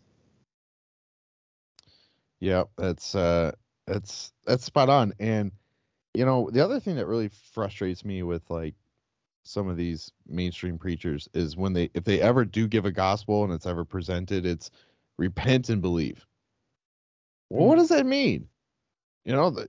Yep, that's uh that's that's spot on. And you know, the other thing that really frustrates me with like some of these mainstream preachers is when they if they ever do give a gospel and it's ever presented, it's repent and believe. Well, what Mhm. does that mean? You know, the,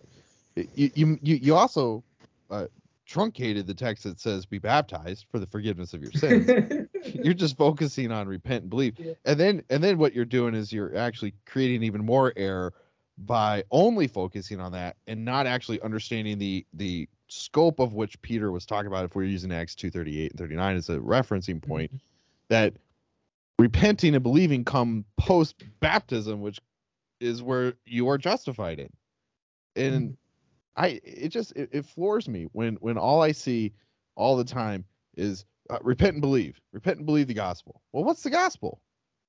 you you you, you also uh, truncated the text that says be baptized for the forgiveness of your sins. you're just focusing on repent and believe. Yeah. And then and then what you're doing is you're actually creating even more error by only focusing on that and not actually understanding the the scope of which Peter was talking about if we're using Acts 238 and 39 as a referencing mm-hmm. point that repenting and believing come post baptism which is where you are justified in. And mm-hmm. I it just it, it floors me when when all I see all the time is uh, repent and believe, repent and believe the gospel. Well, what's the gospel?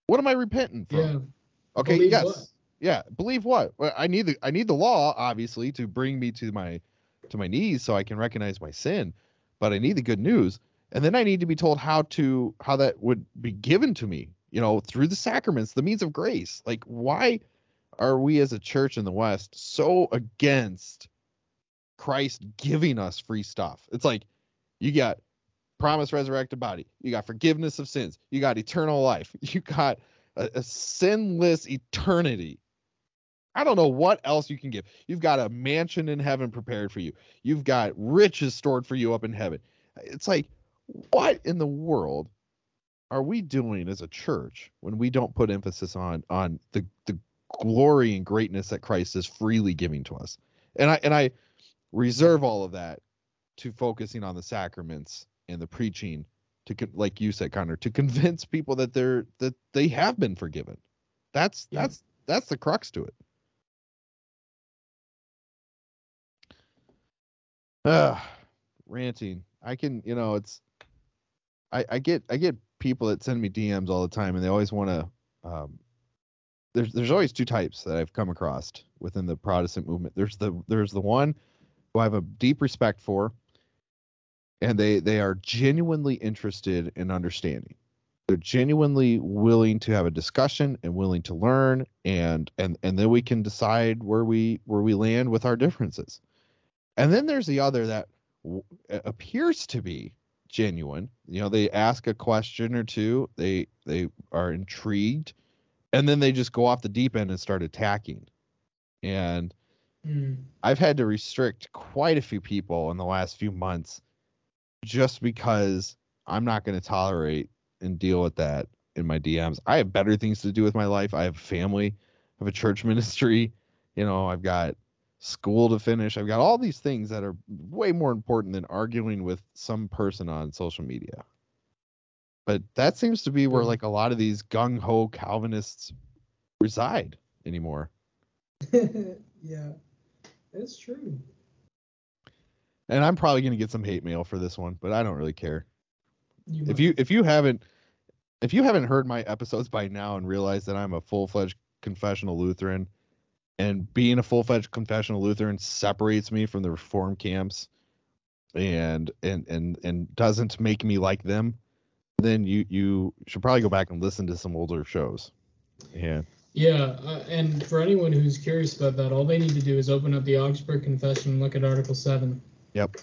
What am I repenting from? yeah. okay, believe yes, what? yeah. Believe what? Well, I need the I need the law obviously to bring me to my to my knees so I can recognize my sin, but I need the good news, and then I need to be told how to how that would be given to me. You know, through the sacraments, the means of grace. Like, why are we as a church in the West so against Christ giving us free stuff? It's like you got promised resurrected body, you got forgiveness of sins, you got eternal life, you got a, a sinless eternity. I don't know what else you can give. You've got a mansion in heaven prepared for you. You've got riches stored for you up in heaven. It's like, what in the world are we doing as a church when we don't put emphasis on on the the glory and greatness that Christ is freely giving to us? And I and I reserve all of that to focusing on the sacraments and the preaching to like you said Connor to convince people that they're that they have been forgiven. That's Yeah. that's that's the crux to it. Ugh, ranting. I can, you know, it's I, I get I get people that send me DMs all the time and they always want to um there's there's always two types that I've come across within the Protestant movement. There's the there's the one who I have a deep respect for and they they are genuinely interested in understanding. They're genuinely willing to have a discussion and willing to learn and and and then we can decide where we where we land with our differences. And then there's the other that w- appears to be genuine. You know, they ask a question or two, they they are intrigued, and then they just go off the deep end and start attacking. And Mm. I've had to restrict quite a few people in the last few months just because I'm not going to tolerate and deal with that in my DMs. I have better things to do with my life. I have family, I have a church ministry, you know, I've got school to finish. I've got all these things that are way more important than arguing with some person on social media. But that seems to be where like a lot of these gung ho Calvinists reside anymore. yeah, it's true. And I'm probably going to get some hate mail for this one, but I don't really care. You if you if you haven't if you haven't heard my episodes by now and realized that I'm a full-fledged confessional Lutheran and being a full-fledged confessional Lutheran separates me from the reform camps and and and and doesn't make me like them, then you you should probably go back and listen to some older shows. Yeah. Yeah, uh, and for anyone who's curious about that, all they need to do is open up the Augsburg Confession and look at Article 7. Yep.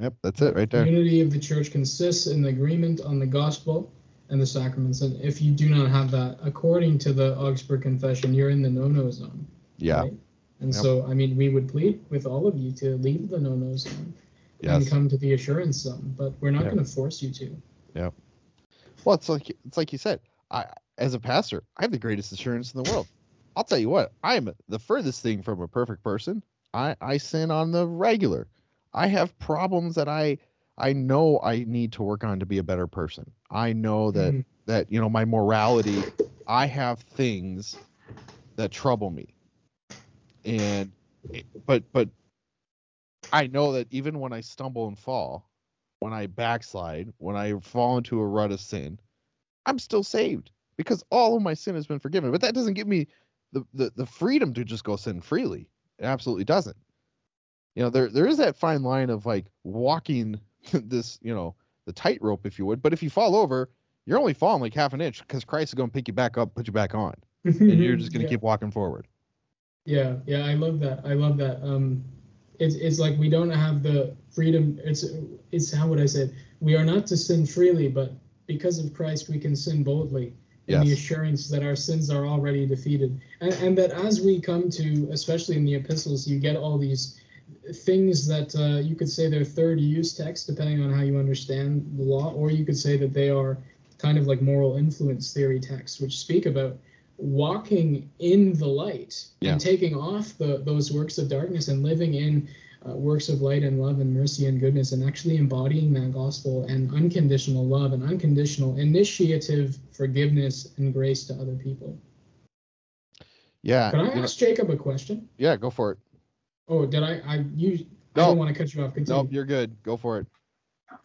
Yep, that's it right there. Unity of the church consists in the agreement on the gospel and the sacraments. And if you do not have that, according to the Augsburg Confession, you're in the no-no zone. Yeah. right? And Yep. so, I mean, we would plead with all of you to leave the no-no zone and come to the assurance zone, but we're not Yep. going to force you to. Yeah. Well, it's like it's like you said. I, as a pastor, I have the greatest assurance in the world. I'll tell you what, I am the furthest thing from a perfect person. I I sin on the regular. I have problems that I I know I need to work on to be a better person. I know that Mhm. that you know my morality. I have things that trouble me, and but but I know that even when I stumble and fall, when I backslide, when I fall into a rut of sin, I'm still saved because all of my sin has been forgiven. But that doesn't give me the, the, the freedom to just go sin freely. It absolutely doesn't. You know, there there is that fine line of like walking this, you know, the tightrope, if you would. But if you fall over, you're only falling like half an inch because Christ is going to pick you back up, put you back on, and you're just going to Yeah. keep walking forward. Yeah, yeah, I love that. I love that. Um, it's it's like we don't have the freedom. It's it's how would I say it? We are not to sin freely, but because of Christ, we can sin boldly. And the assurance that our sins are already defeated. And, and that as we come to, especially in the epistles, you get all these things that uh, you could say they're third use texts, depending on how you understand the law, or you could say that they are kind of like moral influence theory texts, which speak about walking in the light Yeah. and taking off the, those works of darkness and living in uh, works of light and love and mercy and goodness and actually embodying that gospel and unconditional love and unconditional initiative forgiveness and grace to other people. Yeah. Can I you know- ask Jacob a question? yeah, go for it. Oh, did I? I you? No. I don't want to cut you off. Continue. Nope, you're good. Go for it.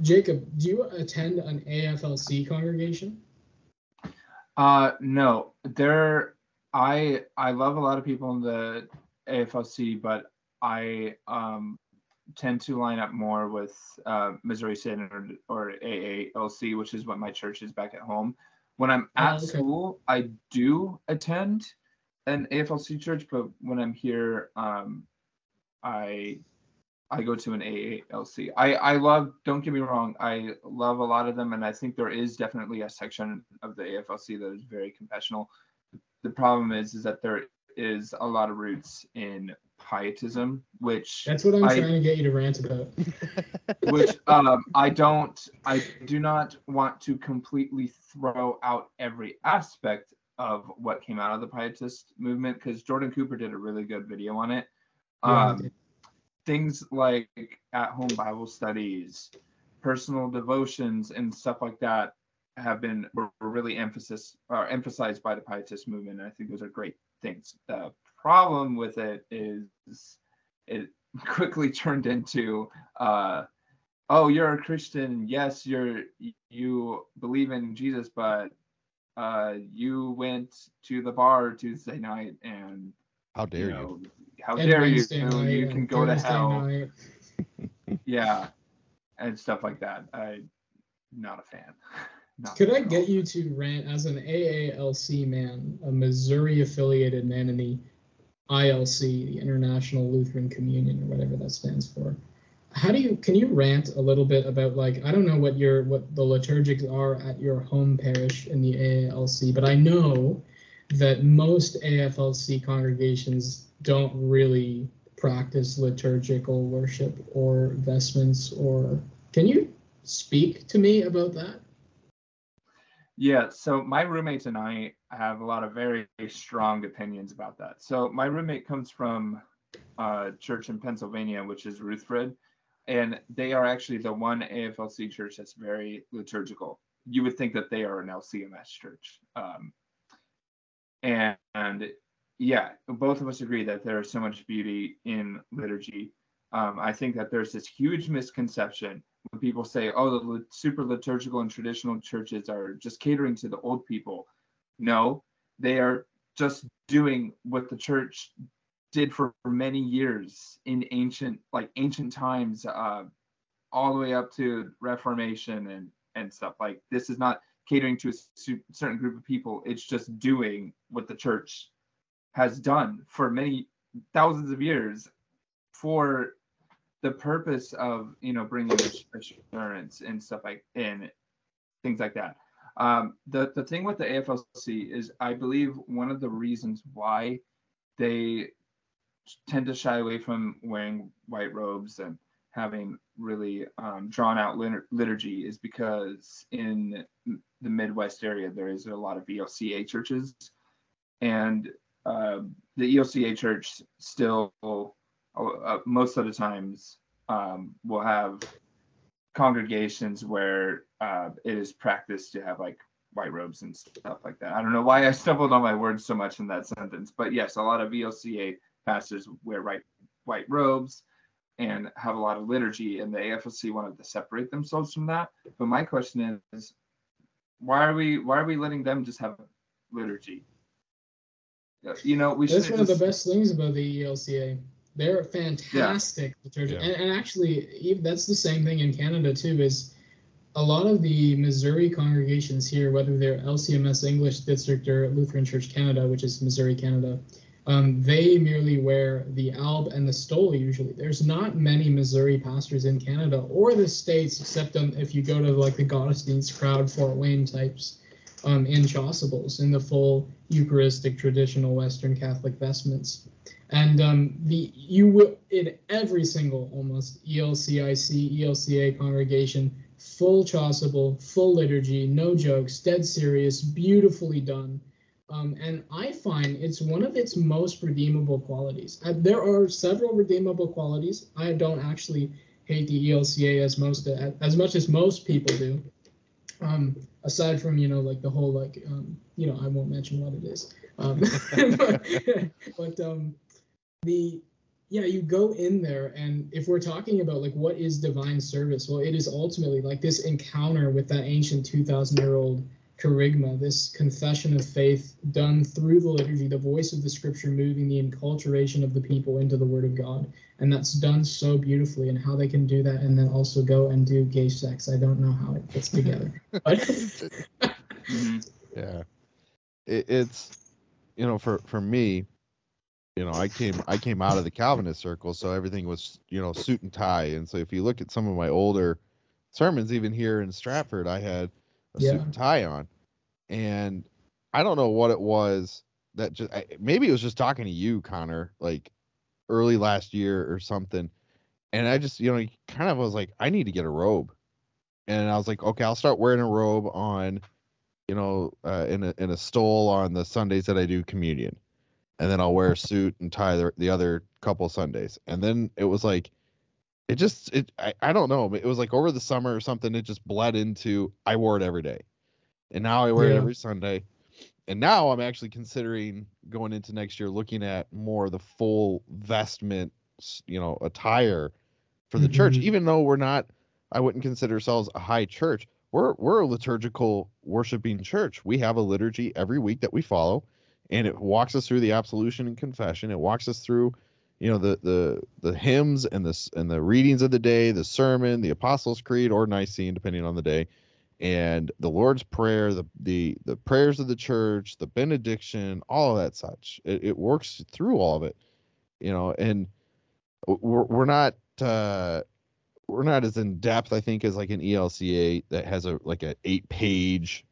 Jacob, do you attend an AFLC congregation? Uh, no, there. I I love a lot of people in the AFLC, but I um tend to line up more with uh, Missouri Synod or AALC, which is what my church is back at home. When I'm Oh, at okay. school, I do attend an AFLC church, but when I'm here, um, I I go to an AALC. I I love. Don't get me wrong. I love a lot of them, and I think there is definitely a section of the AFLC that is very confessional. The problem is, is that there is a lot of roots in pietism, which That's what I'm I- trying to get you to rant about. which um, I don't, I do not want to completely throw out every aspect of what came out of the Pietist movement because Jordan Cooper did a really good video on it. Yeah, Um, did. things like at-home Bible studies, personal devotions, and stuff like that have been were were really emphasis or emphasized by the Pietist movement. And I think those are great things. The problem with it is it quickly turned into uh, oh you're a christian yes you're you believe in jesus but uh you went to the bar tuesday night and How dare you you? how And dare you night you can go to hell night. yeah and stuff like that i'm not a fan Not Could at I all. get you to rant as an AALC man, a Missouri affiliated man in the ILC, the International Lutheran Communion, or whatever that stands for? How do you can you rant a little bit about like I don't know what your what the liturgics are at your home parish in the AALC, but I know that most AFLC congregations don't really practice liturgical worship or vestments or can you speak to me about that? Yeah, so my roommates and I have a lot of very strong opinions about that. So my roommate comes from a church in Pennsylvania, which is Ruthford, and they are actually the one AFLC church that's very liturgical. You would think that they are an LCMS church. Um, and, and yeah, both of us agree that there is so much beauty in liturgy. Um, I think that there's this huge misconception when people say, oh, the super liturgical and traditional churches are just catering to the old people. No, they are just doing what the church did for many years in ancient, like ancient times, uh, all the way up to Reformation and and stuff. Like this is not catering to a certain group of people. It's just doing what the church has done for many thousands of years for the purpose of you know bringing assurance and stuff like and things like that. Um, the the thing with the AFLC is I believe one of the reasons why they tend to shy away from wearing white robes and having really um, drawn out litur- liturgy is because in the Midwest area there is a lot of ELCA churches, and uh, the ELCA church still uh, most of the times um, will have congregations where uh, it is practiced to have like white robes and stuff like that. I don't know why I stumbled on my words so much in that sentence, but yes, a lot of ELCA pastors wear white white robes and have a lot of liturgy, and the AFLC wanted to separate themselves from that. But my question is, why are we why are we letting them just have liturgy? You know, we should That's one of the best things about the ELCA. They're fantastic liturgy, Yeah. and, and actually, even, that's the same thing in Canada too. Is a lot of the Missouri congregations here, whether they're LCMS English District or Lutheran Church Canada, which is Missouri, Canada, um, they merely wear the alb and the stole usually. There's not many Missouri pastors in Canada or the states, except um, if you go to like the Gottesdienst crowd, Fort Wayne types, um, in chasubles, in the full Eucharistic traditional Western Catholic vestments. And um, the you will in every single almost ELCIC, ELCA congregation, full chasuble, full liturgy, no jokes, dead serious, beautifully done. Um, and I find it's one of its most redeemable qualities. Uh, there are several redeemable qualities. I don't actually hate the ELCA as most as much as most people do. Um, aside from you know like the whole like um, you know I won't mention what it is. Um, but, but um, the yeah you go in there and if we're talking about like what is divine service well it is ultimately like this encounter with that ancient 2000 year old kerygma this confession of faith done through the liturgy the voice of the scripture moving the enculturation of the people into the word of god. And that's done so beautifully and how they can do that and then also go and do gay sex. I don't know how it fits together but Mm-hmm. yeah. It, it's you know for for me you know i came i came out of the calvinist circle so everything was you know suit and tie. And so if you look at some of my older sermons even here in stratford i had a Yeah. suit and tie on. And i don't know what it was that just I, maybe it was just talking to you connor like early last year or something. And i just you know kind of was like i need to get a robe. And i was like okay i'll start wearing a robe on you know uh, in a in a stole on the sundays that i do communion and then I'll wear a suit and tie the, the other couple Sundays. And then it was like, it just, it, I, I don't know, it was like over the summer or something, it just bled into, I wore it every day. And now I wear it every Sunday. And now I'm actually considering going into next year, looking at more the full vestment, you know, attire for the church, Mhm. even though we're not, I wouldn't consider ourselves a high church. We're, we're a liturgical worshiping church. We have a liturgy every week that we follow and it walks us through the absolution and confession. It walks us through, you know, the the the hymns and the and the readings of the day, the sermon, the Apostles' Creed or Nicene, depending on the day, and the Lord's Prayer, the the the prayers of the church, the benediction, all of that such. It, it works through all of it, you know, and we're we're not. uh we're not as in depth, I think, as like an ELCA that has a like a eight page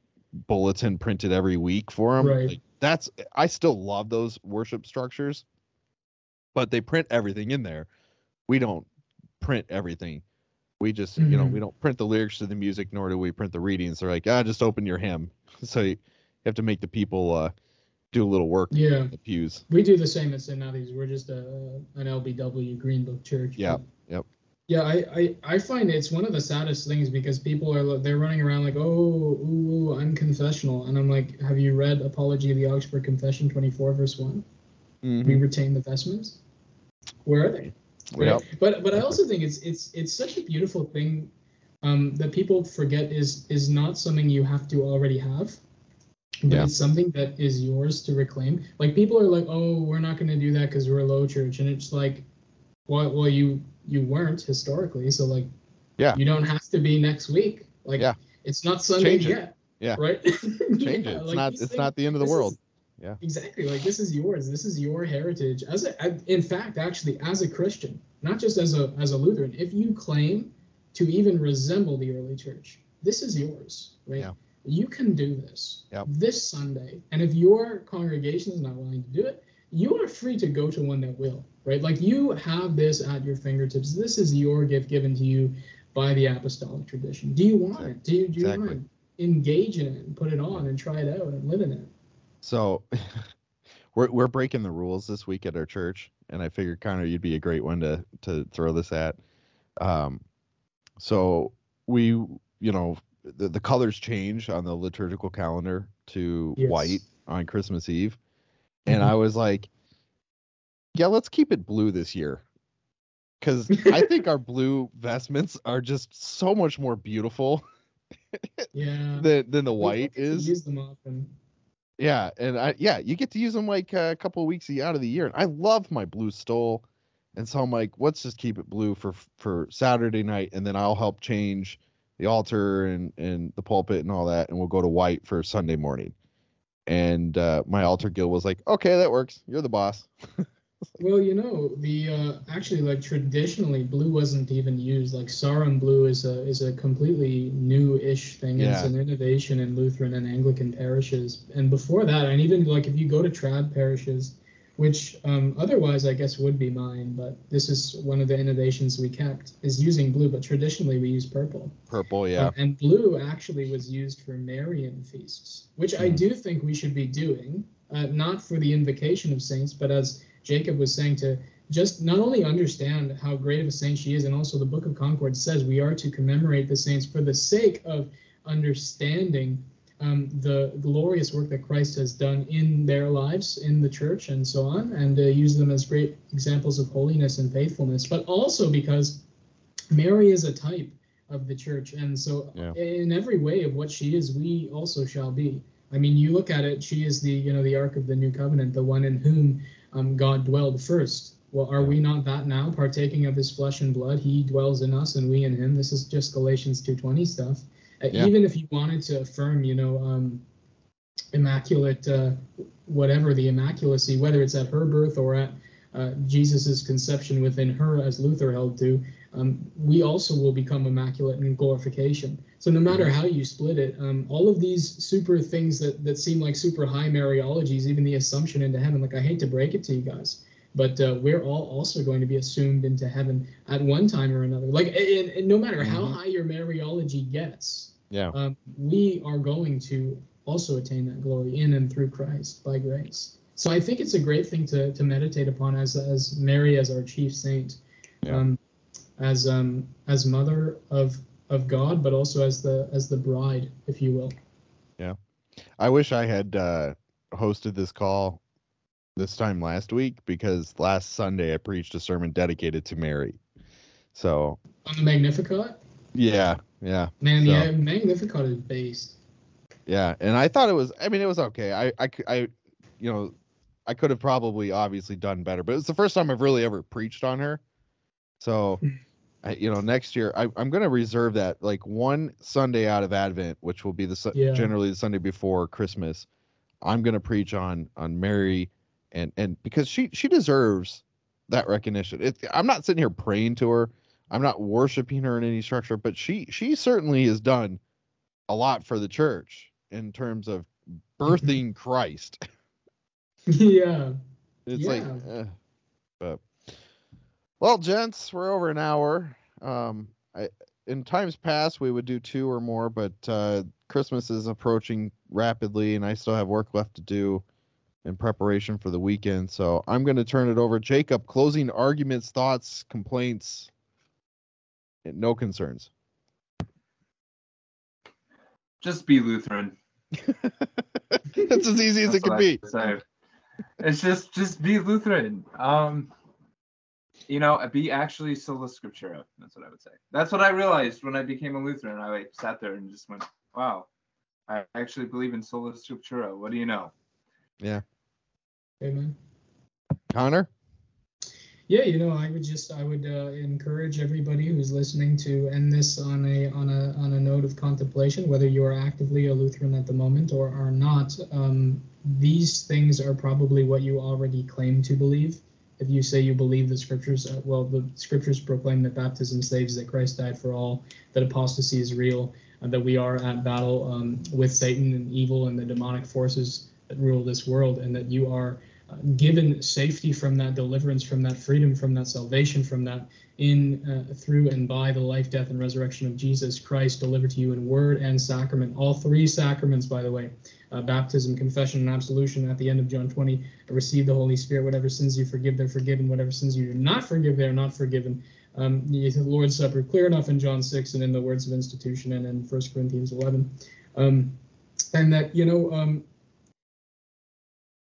bulletin printed every week for them. Right. Like, that's I still love those worship structures, but they print everything in there. We don't print everything. We just, you know, we don't print the lyrics to the music, nor do we print the readings. They're like, ah, just open your hymn. So you have to make the people uh, do a little work yeah the pews. We do the same at St. We're just a, an LBW Green Book church. Yeah, yep. Yeah, I, I, I find it's one of the saddest things because people are they're running around like, oh, ooh, I'm confessional, and I'm like, have you read Apology of the Augsburg Confession 24 verse one? We Mhm. retain the vestments. Where are they? Right? Yep. But but I also think it's it's it's such a beautiful thing um, that people forget is is not something you have to already have, but Yeah. it's something that is yours to reclaim. Like people are like, oh, we're not going to do that because we're a low church, and it's like, well, well, you you weren't historically, so like, Yeah. you don't have to be next week. Like, Yeah. it's not Sunday Change it. yet. Yeah. Right. Change it. It's not. It's not the end of the world. Yeah. Exactly. Like this is yours. This is your heritage. As a, a- in fact, actually, as a Christian, not just as a as a Lutheran, if you claim to even resemble the early church, this is yours, right? Yeah. You can do this Yep. this Sunday, and if your congregation is not willing to do it, you are free to go to one that will, right? Like you have this at your fingertips. This is your gift given to you by the apostolic tradition. Do you want it? Do you do you Exactly. want to engage in it and put it on and try it out and live in it? So we're we're breaking the rules this week at our church, and I figured Connor, you'd be a great one to to throw this at. Um, so we, you know, the, the colors change on the liturgical calendar to Yes. white on Christmas Eve, and Mhm. I was like, yeah, let's keep it blue this year. Because I think our blue vestments are just so much more beautiful Yeah. than, than the white is. Use them often. Yeah, and I yeah, you get to use them like a couple of weeks out of the year. And I love my blue stole, and so I'm like, let's just keep it blue for for Saturday night, and then I'll help change the altar and and the pulpit and all that, and we'll go to white for Sunday morning. And uh, my altar guild was like, okay, that works. You're the boss. well, you know, the uh, actually like traditionally blue wasn't even used. Like Sarum blue is a is a completely new-ish thing. Yeah. It's an innovation in Lutheran and Anglican parishes. And before that, and even like if you go to trad parishes, which um, otherwise I guess would be mine, but this is one of the innovations we kept is using blue. But traditionally we use purple. Purple, yeah. Uh, and blue actually was used for Marian feasts, which I Mhm. do think we should be doing, uh, not for the invocation of saints, but as Jacob was saying, to just not only understand how great of a saint she is, and also the Book of Concord says we are to commemorate the saints for the sake of understanding um, the glorious work that Christ has done in their lives, in the church, and so on, and uh, use them as great examples of holiness and faithfulness, but also because Mary is a type of the church and so Yeah. in every way of what she is we also shall be i mean you look at it she is the you know the ark of the new covenant the one in whom um, god dwelled first. Well are we not that now partaking of his flesh and blood? He dwells in us and we in him. This is just galatians 2.20 stuff. Uh, Yeah. even if you wanted to affirm you know um, immaculate uh, whatever the immaculacy whether it's at her birth or at uh, jesus's conception within her as luther held to um, we also will become immaculate in glorification. So no matter how you split it, um, all of these super things that, that seem like super high Mariologies, even the assumption into heaven, like I hate to break it to you guys, but uh, we're all also going to be assumed into heaven at one time or another. Like, and, and no matter how Mhm. high your Mariology gets, Yeah. um, we are going to also attain that glory in and through Christ by grace. So I think it's a great thing to, to meditate upon as as Mary as our chief saint, Yeah. um, as um as mother of of God, but also as the as the bride, if you will. Yeah, I wish I had uh, hosted this call this time last week because last Sunday I preached a sermon dedicated to Mary. So On the Magnificat, yeah, yeah, man, So- yeah, Magnificat is based. yeah. And I thought it was. I mean, it was okay. I, I, I, you know, I could have probably obviously done better, but it's the first time I've really ever preached on her. So, I, you know, next year I, I'm going to reserve that like one Sunday out of Advent, which will be the Su- Yeah. generally the Sunday before Christmas. I'm going to preach on on Mary, and and because she she deserves that recognition. It, I'm not sitting here praying to her. I'm not worshiping her in any structure, but she she certainly has done a lot for the church in terms of birthing Christ. yeah. It's like, Yeah. eh, but well, gents, we're over an hour. Um, I in times past we would do two or more, but uh, Christmas is approaching rapidly, and I still have work left to do in preparation for the weekend. So I'm going to turn it over. Jacob, closing arguments, thoughts, complaints, and no concerns. Just be Lutheran. That's as easy as it That's could what be. Say. It's just just be Lutheran. Um, you know, be actually sola scriptura. That's what I would say. That's what I realized when I became a Lutheran. I like sat there and just went, "Wow, I actually believe in sola scriptura." What do you know? Yeah. Amen. Connor, Yeah, you know, I would just I would uh, encourage everybody who's listening to end this on a on a on a note of contemplation, whether you are actively a Lutheran at the moment or are not. Um, these things are probably what you already claim to believe. If you say you believe the scriptures, uh, well, the scriptures proclaim that baptism saves, that Christ died for all, that apostasy is real, and that we are at battle um, with Satan and evil and the demonic forces that rule this world, and that you are uh, given safety from that, deliverance from that, freedom from that, salvation from that, in uh, through and by the life, death, and resurrection of Jesus Christ, delivered to you in word and sacrament. All three sacraments, by the way, uh, baptism, confession, and absolution. At the end of John 20, receive the Holy Spirit. Whatever sins you forgive, they're forgiven. Whatever sins you do not forgive, they are not forgiven. Um, the Lord's Supper, clear enough in John 6 and in the words of institution and in 1 Corinthians 11. Um, and that, you know, um,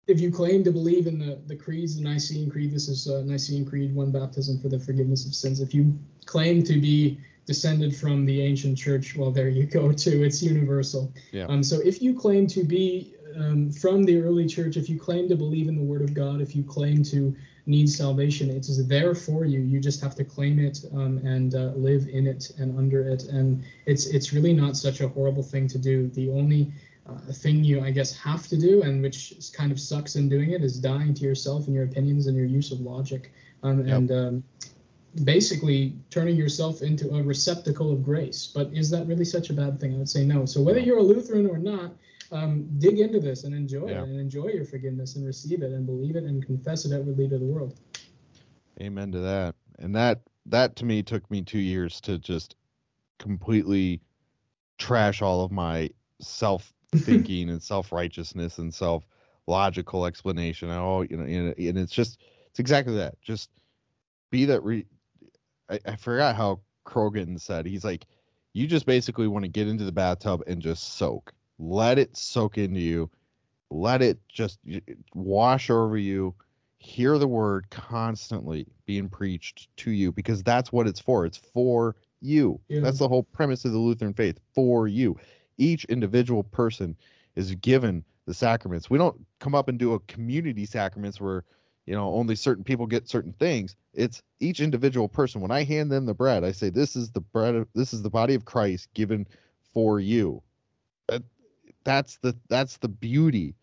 if you claim to believe in the, the creeds, the Nicene Creed, this is uh, Nicene Creed, one baptism for the forgiveness of sins. If you claim to be descended from the ancient church, well, there you go too. It's universal. Yeah. Um, so if you claim to be um, from the early church, if you claim to believe in the Word of God, if you claim to need salvation, it is there for you. You just have to claim it um, and uh, live in it and under it. And it's it's really not such a horrible thing to do. The only uh, thing you, I guess, have to do, and which kind of sucks in doing it, is dying to yourself and your opinions and your use of logic, um, yep. and um, basically turning yourself into a receptacle of grace. But is that really such a bad thing? I would say no. So whether you're a Lutheran or not, um, dig into this and enjoy yeah. it, and enjoy your forgiveness and receive it and believe it and confess it outwardly to the world. Amen to that. And that that to me took me two years to just completely trash all of my self thinking and self righteousness and self logical explanation. Oh, you know, and it's just it's exactly that. Just be that. Re- I, I forgot how Croghan said. He's like, you just basically want to get into the bathtub and just soak. Let it soak into you. Let it just wash over you. Hear the word constantly being preached to you because that's what it's for. It's for you. Yeah. That's the whole premise of the Lutheran faith for you each individual person is given the sacraments. We don't come up and do a community sacraments where you know only certain people get certain things. It's each individual person. When I hand them the bread, I say this is the bread of this is the body of Christ given for you. That, that's the that's the beauty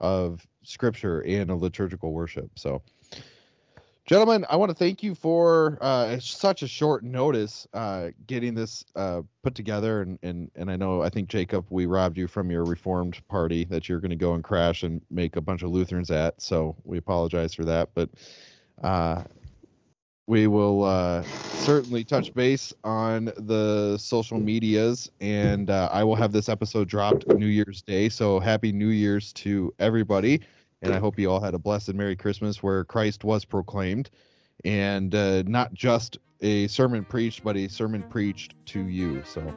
of scripture and a liturgical worship. So gentlemen i want to thank you for uh, such a short notice uh, getting this uh, put together and, and and i know i think jacob we robbed you from your reformed party that you're going to go and crash and make a bunch of lutherans at so we apologize for that but uh, we will uh, certainly touch base on the social medias and uh, i will have this episode dropped new year's day so happy new year's to everybody and I hope you all had a blessed Merry Christmas where Christ was proclaimed, and uh, not just a sermon preached, but a sermon preached to you. So,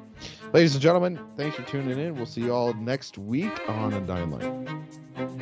ladies and gentlemen, thanks for tuning in. We'll see you all next week on Undying Light.